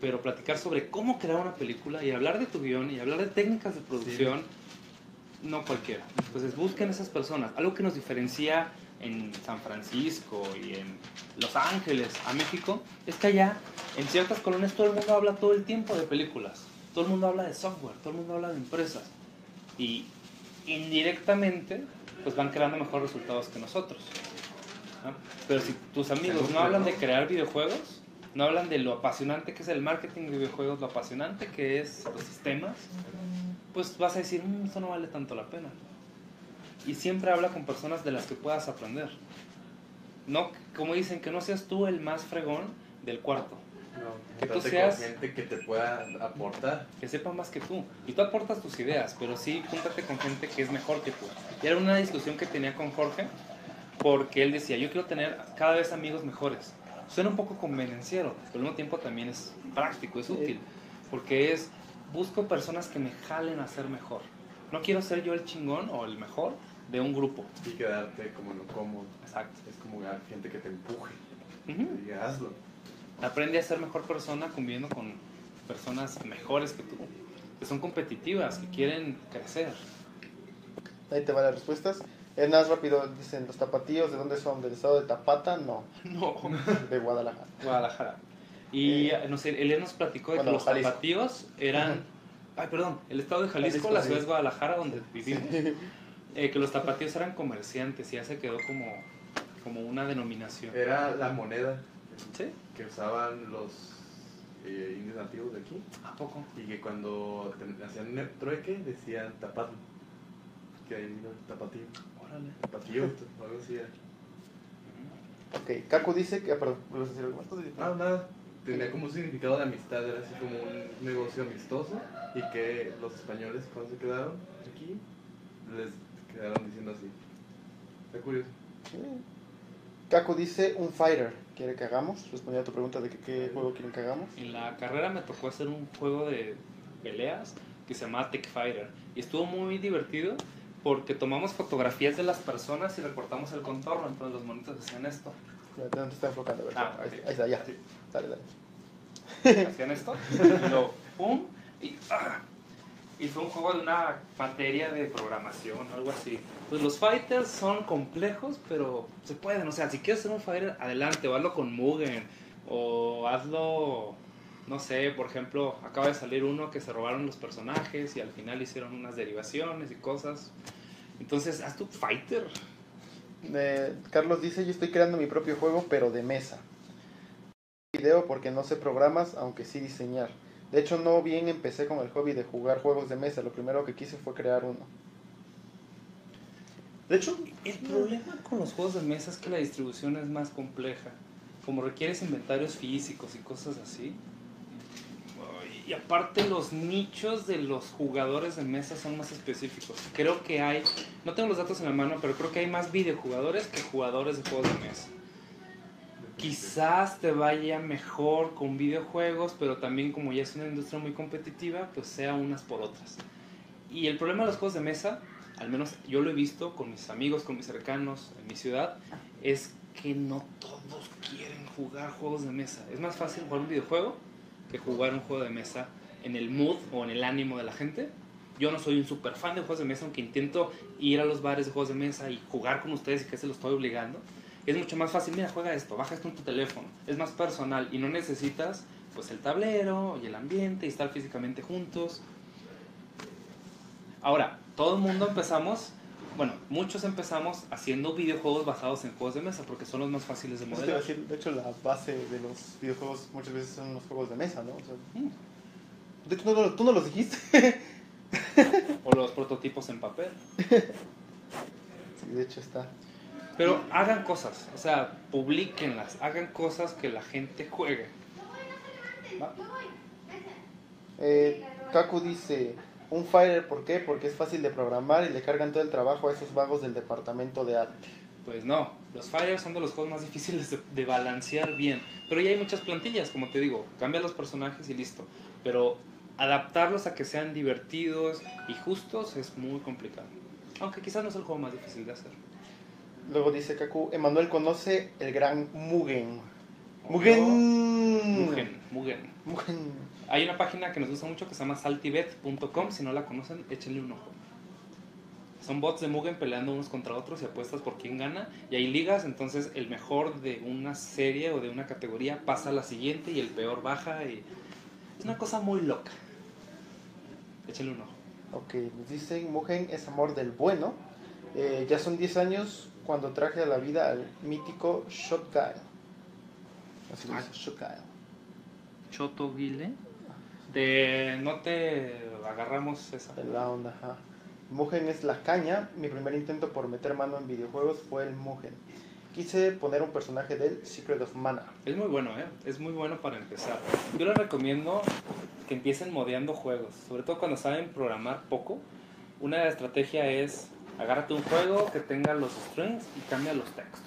Pero platicar sobre cómo crear una película y hablar de tu guion y hablar de técnicas de producción, no cualquiera. Entonces busquen esas personas. Algo que nos diferencia en San Francisco y en Los Ángeles a México es que allá en ciertas colonias todo el mundo habla todo el tiempo de películas. Todo el mundo habla de software, todo el mundo habla de empresas. Y indirectamente pues van creando mejores resultados que nosotros. ¿No? Pero si tus amigos no hablan de crear videojuegos, no hablan de lo apasionante que es el marketing de videojuegos, lo apasionante que es los sistemas, pues vas a decir, "Mm, esto no vale tanto la pena. Y siempre habla con personas de las que puedas aprender. No, como dicen, que no seas tú el más fregón del cuarto. No, Que tú seas- con gente que te pueda aportar. que sepa más que tú. Y tú aportas tus ideas, pero sí júntate con gente que es mejor que tú. Y era una discusión que tenía con Jorge, porque él decía, yo quiero tener cada vez amigos mejores. Suena un poco convenenciero, pero al mismo tiempo también es práctico, es útil, porque es, busco personas que me jalen a ser mejor. No quiero ser yo el chingón o el mejor de un grupo. Y quedarte como en lo cómodo. Exacto. Es como a gente que te empuje. Ujú. Y diga, hazlo. Aprende a ser mejor persona conviviendo con personas mejores que tú, que son competitivas, que quieren crecer. Ahí te van las respuestas. Es más rápido, dicen los tapatíos, ¿de dónde son? ¿Del estado de Tapata? No, No. de Guadalajara. Guadalajara. Y no sé, él nos platicó de Bueno, que los Jalisco. tapatíos eran. Ay, perdón, el estado de Jalisco, Jalisco, la sí. ciudad de Guadalajara, donde vivimos. eh, que los tapatíos eran comerciantes y ya se quedó como, como una denominación. Era la moneda ¿Sí? que usaban los eh, indios nativos de aquí. ¿A poco? Y que cuando hacían trueque decían tapatlo. Que ahí vino el tapatío. Órale. O algo así era. Ok, Kaku dice que. ah, perdón, ¿vuelves a decir algo más? No, nada. Tenía como un significado de amistad, era así como un negocio amistoso. Y que los españoles, cuando se quedaron aquí, les quedaron diciendo así. Está curioso. Sí. Kaku dice un fighter. ¿Quiere que hagamos? Respondiendo a tu pregunta de que, qué juego quieren que hagamos. En la carrera me tocó hacer un juego de peleas que se llamaba Tech Fighter. Y estuvo muy divertido porque tomamos fotografías de las personas y recortamos el contorno. Entonces los monitos hacían esto. ¿Dónde está enfocando? Ah, ahí, está, ya. Sí. Dale, dale. hacían esto, y lo pum, y, ¡ah! y fue un juego de una materia de programación, algo así. Pues los fighters son complejos, pero se pueden, o sea, si quieres hacer un fighter, adelante, o hazlo con Mugen, o hazlo, no sé, por ejemplo, acaba de salir uno que se robaron los personajes y al final hicieron unas derivaciones y cosas. Entonces, haz tu fighter. Eh, Carlos dice, yo estoy creando mi propio juego, pero de mesa. Video porque no sé programas, aunque sí diseñar. De hecho, no bien empecé con el hobby de jugar juegos de mesa. Lo primero que quise fue crear uno. De hecho, El problema con los juegos de mesa es que la distribución es más compleja. Como requieres inventarios físicos y cosas así. Y aparte los nichos de los jugadores de mesa son más específicos. Creo que hay, no tengo los datos en la mano, pero creo que hay más videojugadores que jugadores de juegos de mesa. Quizás te vaya mejor con videojuegos, pero también como ya es una industria muy competitiva, pues sea unas por otras. Y el problema de los juegos de mesa, al menos yo lo he visto con mis amigos, con mis cercanos en mi ciudad, es que no todos quieren jugar juegos de mesa. Es más fácil jugar un videojuego que jugar un juego de mesa en el mood o en el ánimo de la gente. Yo no soy un super fan de juegos de mesa, aunque intento ir a los bares de juegos de mesa y jugar con ustedes y que se lo estoy obligando. Es mucho más fácil, mira, juega esto, baja esto en tu teléfono. Es más personal y no necesitas pues el tablero y el ambiente y estar físicamente juntos. Ahora, todo el mundo empezamos, bueno, muchos empezamos haciendo videojuegos basados en juegos de mesa porque son los más fáciles de modelar. decir, de hecho, la base de los videojuegos muchas veces son los juegos de mesa, ¿no? O sea, Mm. de hecho, no, no, tú no los dijiste. O los prototipos en papel. Sí, de hecho está. Pero hagan cosas, o sea, publiquenlas, hagan cosas que la gente juegue. ¿Va? Eh, Kaku dice, un Fighter, ¿por qué? Porque es fácil de programar y le cargan todo el trabajo a esos vagos del departamento de arte. Pues no, los Fires son de los juegos más difíciles de, de balancear bien. Pero ya hay muchas plantillas, como te digo, cambia los personajes y listo. Pero adaptarlos a que sean divertidos y justos es muy complicado. Aunque quizás no es el juego más difícil de hacer. Luego dice Kaku, Emanuel conoce el gran Mugen. Mugen. Mugen, Mugen. Mugen. Hay una página que nos gusta mucho que se llama saltibet.com. Si no la conocen, échenle un ojo. Son bots de Mugen peleando unos contra otros y apuestas por quién gana. Y hay ligas, entonces el mejor de una serie o de una categoría pasa a la siguiente y el peor baja. Y... Es una cosa muy loca. Échenle un ojo. Ok, nos dicen, Mugen es amor del bueno. Eh, ya son 10 años cuando traje a la vida al mítico Shotgun. Así Ah. Choto Guile. De no te agarramos esa. La onda, ajá. Mugen es la caña. Mi primer intento por meter mano en videojuegos fue el Mugen. Quise poner un personaje del Secret of Mana. Es muy bueno, ¿eh? Es muy bueno para empezar. Yo les recomiendo que empiecen modeando juegos, sobre todo cuando saben programar poco. Una estrategia es agárrate un juego que tenga los strings y cambia los textos.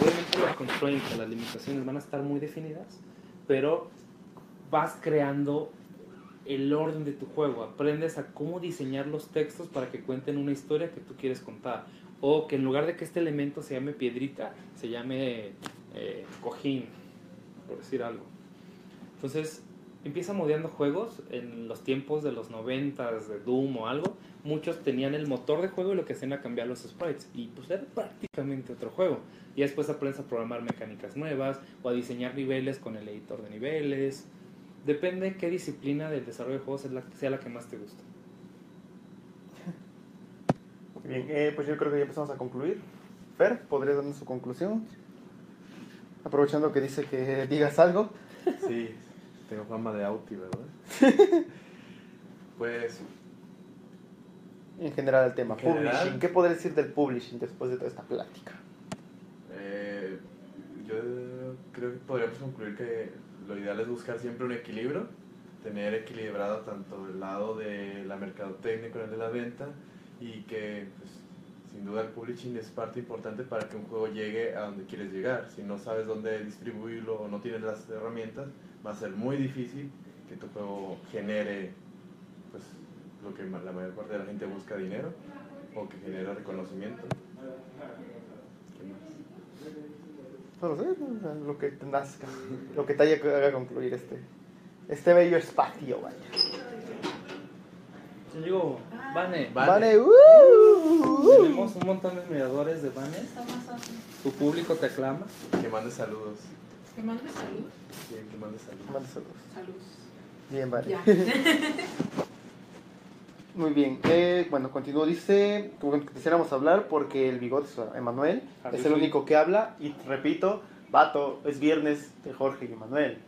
Obviamente los constraints, las limitaciones van a estar muy definidas, pero vas creando el orden de tu juego. Aprendes a cómo diseñar los textos para que cuenten una historia que tú quieres contar. O que en lugar de que este elemento se llame piedrita, se llame eh, cojín, por decir algo. Entonces, empieza modeando juegos en los tiempos de los 90 de Doom o algo. Muchos tenían el motor de juego y lo que hacían era cambiar los sprites. Y pues era prácticamente otro juego. Y después aprendes a programar mecánicas nuevas o a diseñar niveles con el editor de niveles. Depende qué disciplina del desarrollo de juegos es la, sea la que más te gusta. Bien, eh, pues yo creo que ya empezamos a concluir. Fer, ¿podrías darnos su conclusión? Aprovechando que dice que digas algo. Sí, tengo fama de Auti, ¿verdad? pues En general el tema, En general. publishing. ¿Qué podrías decir del publishing después de toda esta plática? Eh, yo creo que podríamos concluir que lo ideal es buscar siempre un equilibrio, tener equilibrado tanto el lado de la mercadotecnia con el de la venta y que pues, sin duda el publishing es parte importante para que un juego llegue a donde quieres llegar. Si no sabes dónde distribuirlo o no tienes las herramientas, va a ser muy difícil que tu juego genere pues, lo que la mayor parte de la gente busca dinero o que genere reconocimiento. No lo sé, o sea, lo que te nazca, lo que te haya que haga concluir este, este bello espacio, vaya. Yo digo, Vane. Vale. Vale, uh, Tenemos un montón de admiradores de Vane. Tu público te aclama. Que mande saludos. Que mande salud. Sí, que mande saludos. Manda saludos. Salud. Bien, vale. Muy bien, eh, bueno, continúo. Dice quisiéramos hablar porque el bigote, Emanuel, Javier es el único que habla. Y repito, vato, es viernes de Jorge y Emanuel.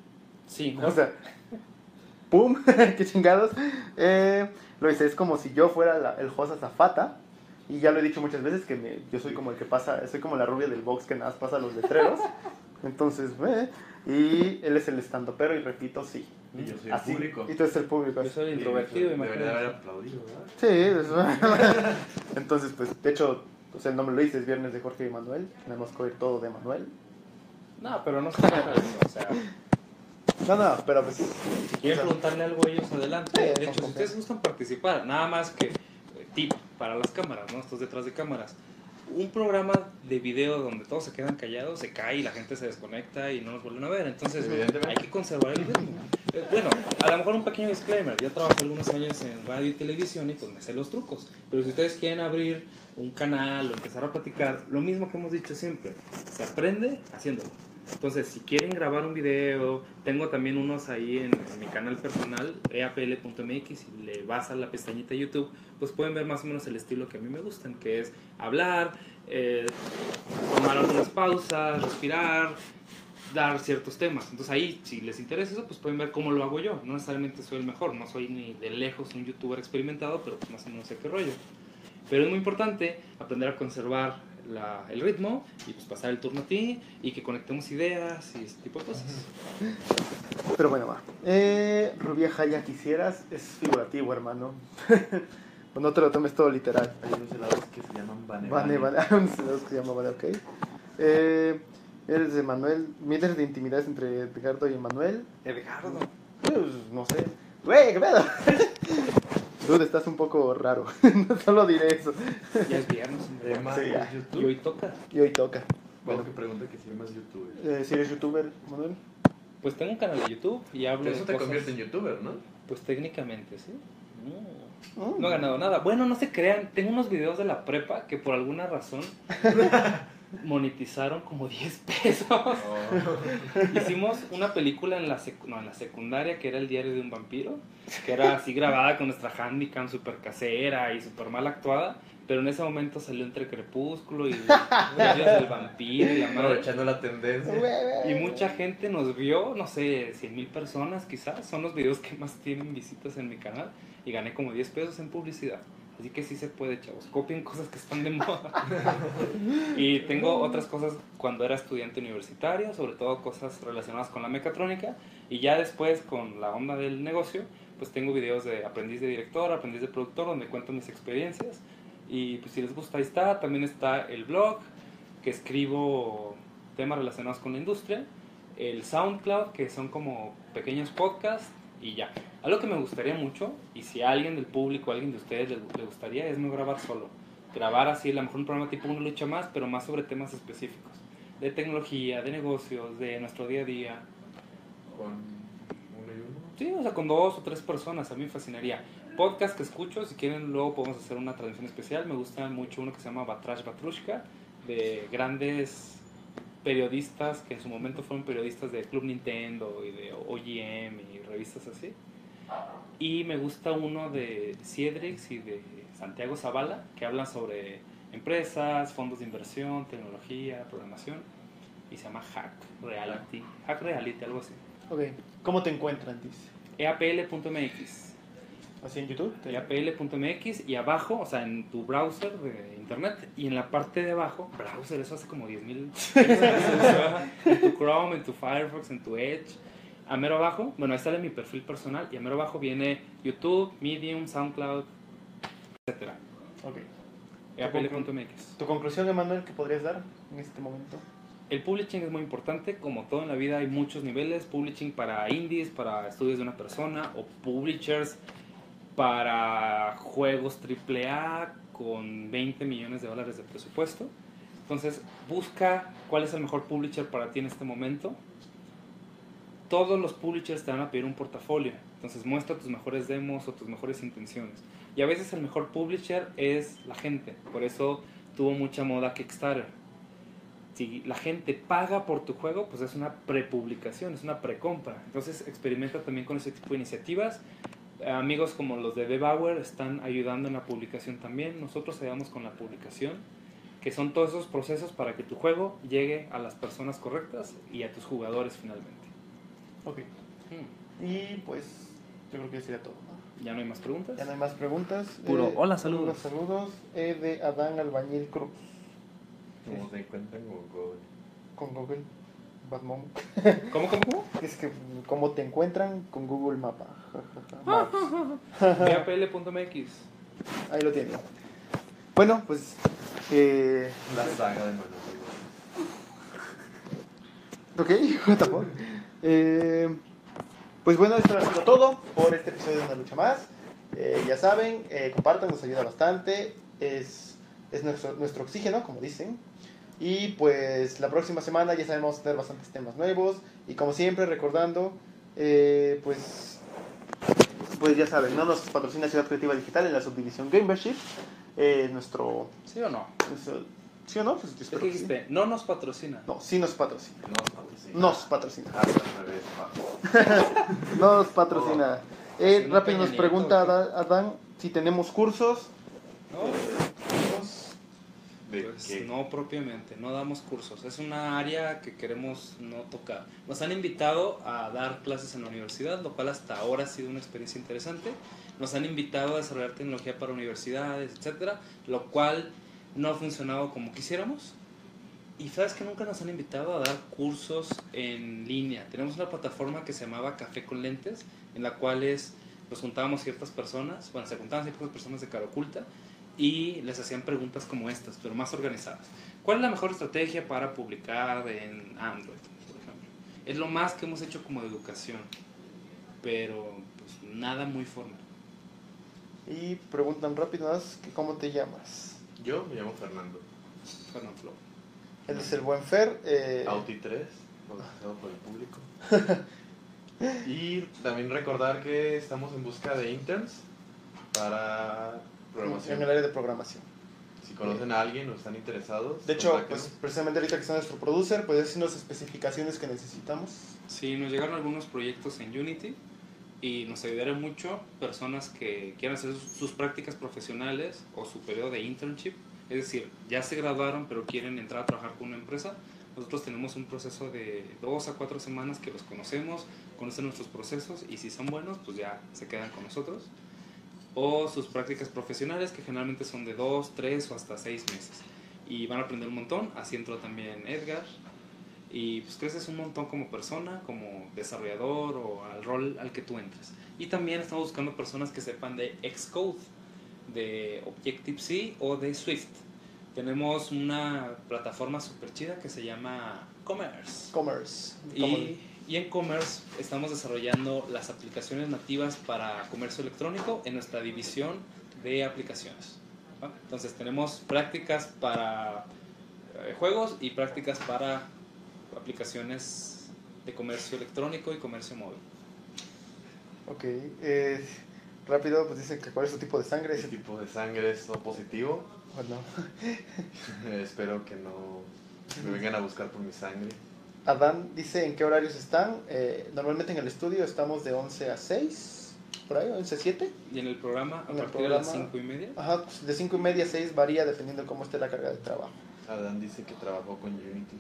Sí, ¿no? O sea, ¡pum! ¡Qué chingados! Eh, lo dice, es como si yo fuera la- el Josa Zafata. Y ya lo he dicho muchas veces que me- yo soy como el que pasa, soy como la rubia del box que nada más pasa los letreros. Entonces, eh, y él es el estandopero y repito, sí. Y yo soy Así, el público. Y tú eres el público. Yo soy el introvertido, Debería haber imagínate. aplaudido, ¿verdad? Sí, es- entonces, pues, de hecho, pues, el nombre lo dice, es viernes de Jorge y Manuel. Tenemos que oír todo de Manuel. No, pero no se trata de eso. O sea, No, no, pero pues, si quieren preguntarle algo a ellos, adelante. Sí, De hecho, si ustedes gustan participar, nada más que eh, tip para las cámaras, ¿no? Estos detrás de cámaras. Un programa de video donde todos se quedan callados, se cae y la gente se desconecta y no nos vuelven a ver. Entonces, hay que conservar el ritmo. Eh, Bueno, a lo mejor un pequeño disclaimer. Yo trabajé algunos años en radio y televisión y pues me sé los trucos. Pero si ustedes quieren abrir un canal o empezar a platicar, lo mismo que hemos dicho siempre, se aprende haciéndolo. Entonces, si quieren grabar un video, tengo también unos ahí en, en mi canal personal, eapl.mx, y le vas a la pestañita YouTube, pues pueden ver más o menos el estilo que a mí me gustan, que es hablar, eh, tomar algunas pausas, respirar, dar ciertos temas. Entonces ahí, si les interesa eso, pues pueden ver cómo lo hago yo. No necesariamente soy el mejor, no soy ni de lejos un youtuber experimentado, pero pues más o menos sé qué rollo. Pero es muy importante aprender a conservar la- el ritmo y pues pasar el turno a ti y que conectemos ideas y ese tipo de cosas. Pero bueno, va. Eh, Rubia Jaya, quisieras, es figurativo, hermano. Pues no te lo tomes todo literal. Hay unos helados que se llaman Bane Vale, vale. Un celoso que se llama Vale, ok. Eh, eres de Manuel. Mides de intimidad entre Edgardo y Manuel. Edgardo. Pues, no sé. Güey, qué pedo. Dude, estás un poco raro. no solo diré eso. Ya es viernes. Emma Sí, es ya. YouTube. Y hoy toca. Y hoy toca. Bueno, que pregunta que si Emma es youtuber. eh, si eres youtuber, Manuel. Pues tengo un canal de YouTube y hablo Eso de te cosas- convierte en youtuber, ¿no? Pues técnicamente, sí. No. Mm. No he ganado nada. Bueno, no se crean. Tengo unos videos de la prepa que por alguna razón monetizaron como 10 pesos. Hicimos una película en la, sec- no, en la secundaria que era El diario de un vampiro, que era así grabada con nuestra handicam super casera y super mal actuada, pero en ese momento salió entre Crepúsculo y Diarios del vampiro y la madre. Aprovechando la tendencia. Y mucha gente nos vio, no sé, 100 mil personas quizás, son los videos que más tienen visitas en mi canal y gané como 10 pesos en publicidad. Así que sí se puede, chavos. Copien cosas que están de moda. y tengo otras cosas cuando era estudiante universitario, sobre todo cosas relacionadas con la mecatrónica. Y ya después con la onda del negocio, pues tengo videos de aprendiz de director, aprendiz de productor, donde cuento mis experiencias. Y pues si les gusta, ahí está. También está el blog, que escribo temas relacionados con la industria. El SoundCloud, que son como pequeños podcasts. Y ya. Algo que me gustaría mucho, y si a alguien del público, a alguien de ustedes le, le gustaría, es no grabar solo. Grabar así, a lo mejor un programa tipo una lucha más, pero más sobre temas específicos. De tecnología, de negocios, de nuestro día a día. Con uno y uno. Sí, o sea, con dos o tres personas, a mí me fascinaría. Podcast que escucho, si quieren luego podemos hacer una transmisión especial. Me gusta mucho uno que se llama Batrash Batrushka, de grandes periodistas que en su momento fueron periodistas de Club Nintendo y de OGM y revistas así. Y me gusta uno de Ciedrix y de Santiago Zavala, que hablan sobre empresas, fondos de inversión, tecnología, programación. Y se llama Hack Reality. Hack Reality, algo así. Ok. ¿Cómo te encuentran, dice? eapl.mx. ¿Así en YouTube? Eapl.mx y abajo, o sea, en tu browser de internet y en la parte de abajo, browser, eso hace como 10.000 en tu Chrome, en tu Firefox, en tu Edge. A mero abajo, bueno, ahí sale mi perfil personal y a mero abajo viene YouTube, Medium, SoundCloud, etcétera. Ok. eapl.mx. ¿Tu conclusión, Emanuel, que podrías dar en este momento? El publishing es muy importante, como todo en la vida hay muchos niveles, publishing para indies, para estudios de una persona, o publishers para juegos AAA con 20 millones de dólares de presupuesto. Entonces, busca cuál es el mejor publisher para ti en este momento. Todos los publishers te van a pedir un portafolio, entonces muestra tus mejores demos o tus mejores intenciones. Y a veces el mejor publisher es la gente, por eso tuvo mucha moda Kickstarter si la gente paga por tu juego, pues es una prepublicación, es una precompra. Entonces experimenta también con ese tipo de iniciativas. Amigos como los de Bauer están ayudando en la publicación también. Nosotros ayudamos con la publicación, que son todos esos procesos para que tu juego llegue a las personas correctas y a tus jugadores finalmente. Ok. Hmm, Y pues, yo creo que sería todo. ¿no? ¿Ya no hay más preguntas? Ya no hay más preguntas. Puro, hola, puro saludos. saludos eh, de Adán Albañil Cruz. Como se encuentran con Google. Con Google. Batmom. ¿Cómo, cómo, cómo? Es que, ¿cómo te encuentran? Con Google Mapa. Eapl.mx. Ahí lo tienen. Bueno, pues. Eh, La saga de Manuel. ok, what the fuck. Eh, pues bueno, esto ha sido todo por este episodio de Una Lucha Más. Eh, ya saben, eh, compartan, nos ayuda bastante. Es, es nuestro, nuestro oxígeno, como dicen. Y pues la próxima semana ya sabemos tener bastantes temas nuevos. Y como siempre, recordando, eh, pues, pues ya saben, no nos patrocina Ciudad Creativa Digital en la subdivisión Gamership. Nuestro, ¿Sí o no? nuestro- ¿Sí o no? Pues espero sí. dijiste, no nos patrocina. No, sí nos patrocina. No, patrocina. Nos patrocina. Bajo. Nos patrocina. Eh, Haciendo rápido nos pregunta Nieto, Adán si tenemos cursos. ¿No? De ¿De Pues qué? no propiamente, no damos cursos. Es una área que queremos no tocar. Nos han invitado a dar clases en la universidad, lo cual hasta ahora ha sido una experiencia interesante. Nos han invitado a desarrollar tecnología para universidades, etcétera, lo cual no ha funcionado como quisiéramos. Y sabes que nunca nos han invitado a dar cursos en línea. Tenemos una plataforma que se llamaba Café con Lentes, en la cual es, nos juntábamos ciertas personas, bueno, se juntaban ciertas personas de cara oculta y les hacían preguntas como estas, pero más organizadas. ¿Cuál es la mejor estrategia para publicar en Android, por ejemplo? Es lo más que hemos hecho como educación, pero pues, nada muy formal. Y preguntan que cómo te llamas. Yo me llamo Fernando. Fernando Flo. Él es el buen Fer. eh, Auti 3, bautizado por el público. y también recordar que estamos en busca de interns para en programación. el área de programación. Si conocen a alguien o están interesados, De hecho, pues precisamente ahorita que está nuestro producer, pues decirnos las especificaciones que necesitamos. Sí, nos llegaron algunos proyectos en Unity y nos ayudaron mucho personas que quieran hacer sus prácticas profesionales o su periodo de internship. Es decir, ya se graduaron pero quieren entrar a trabajar con una empresa. Nosotros tenemos un proceso de dos a cuatro semanas que los conocemos, conocen nuestros procesos y si son buenos, pues ya se quedan con nosotros. O sus prácticas profesionales que generalmente son de dos, tres o hasta seis meses. Y van a aprender un montón. Así entró también Edgar, y pues creces un montón como persona, como desarrollador o al rol al que tú entres. Y también estamos buscando personas que sepan de Xcode, de Objective-C o de Swift. Tenemos una plataforma súper chida que se llama Commerce. Commerce. Y, y en Commerce estamos desarrollando las aplicaciones nativas para comercio electrónico en nuestra división de aplicaciones. ¿va? Entonces tenemos prácticas para eh, juegos y prácticas para aplicaciones de comercio electrónico y comercio móvil. Ok. eh, rápido, pues dice que cuál es su tipo de sangre. Ese Ese tipo de sangre es O positivo. Bueno, Espero que no me vengan a buscar por mi sangre. Adán dice en qué horarios están. Eh, normalmente en el estudio estamos de 11 a 6, por ahí, 11 a 7. Y en el programa, a En el partir de las programa- 5 y media, Ajá, pues de 5 y media a 6 varía dependiendo de cómo esté la carga de trabajo. Adán dice que trabajó con Unity.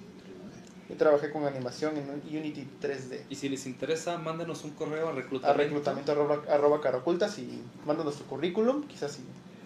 Yo trabajé con animación en Unity 3D. y si les interesa, mándenos un correo a A reclutamiento. reclutamiento arroba, arroba carocultas y manda nuestro currículum, quizás si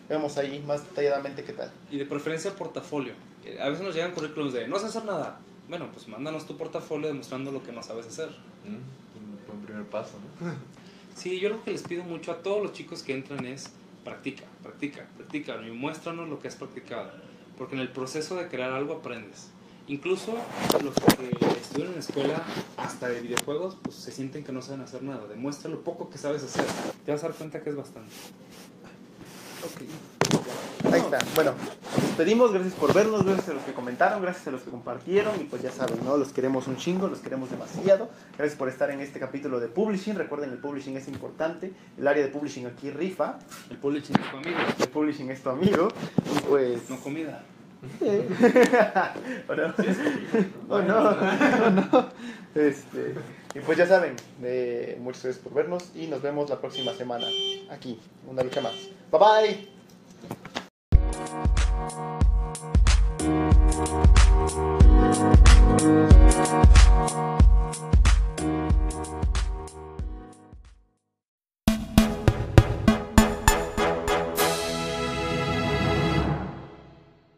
vemos ahí más detalladamente qué tal. Y de preferencia portafolio. A veces nos llegan currículums de no sé hacer nada. Bueno, pues mándanos tu portafolio demostrando lo que no sabes hacer. Mm, Un buen primer paso, ¿no? Sí, yo lo que les pido mucho a todos los chicos que entran es practica, practica, practica y muéstranos lo que has practicado. Porque en el proceso de crear algo aprendes. Incluso los que estudian en escuela hasta de videojuegos, pues se sienten que no saben hacer nada. Demuestra lo poco que sabes hacer. Te vas a dar cuenta que es bastante. Ahí está. Bueno, nos despedimos. Gracias por vernos, gracias a los que comentaron, gracias a los que compartieron. Y pues ya saben, ¿no? Los queremos un chingo, los queremos demasiado. Gracias por estar en este capítulo de Publishing. Recuerden, el Publishing es importante. El área de Publishing aquí rifa. El publishing es tu amigo, El Publishing es tu amigo. Y pues. no comida. ¿O no? ¿O no? ¿O no? Este, y pues ya saben, eh, muchas gracias por vernos y nos vemos la próxima semana aquí, una lucha más. Bye bye.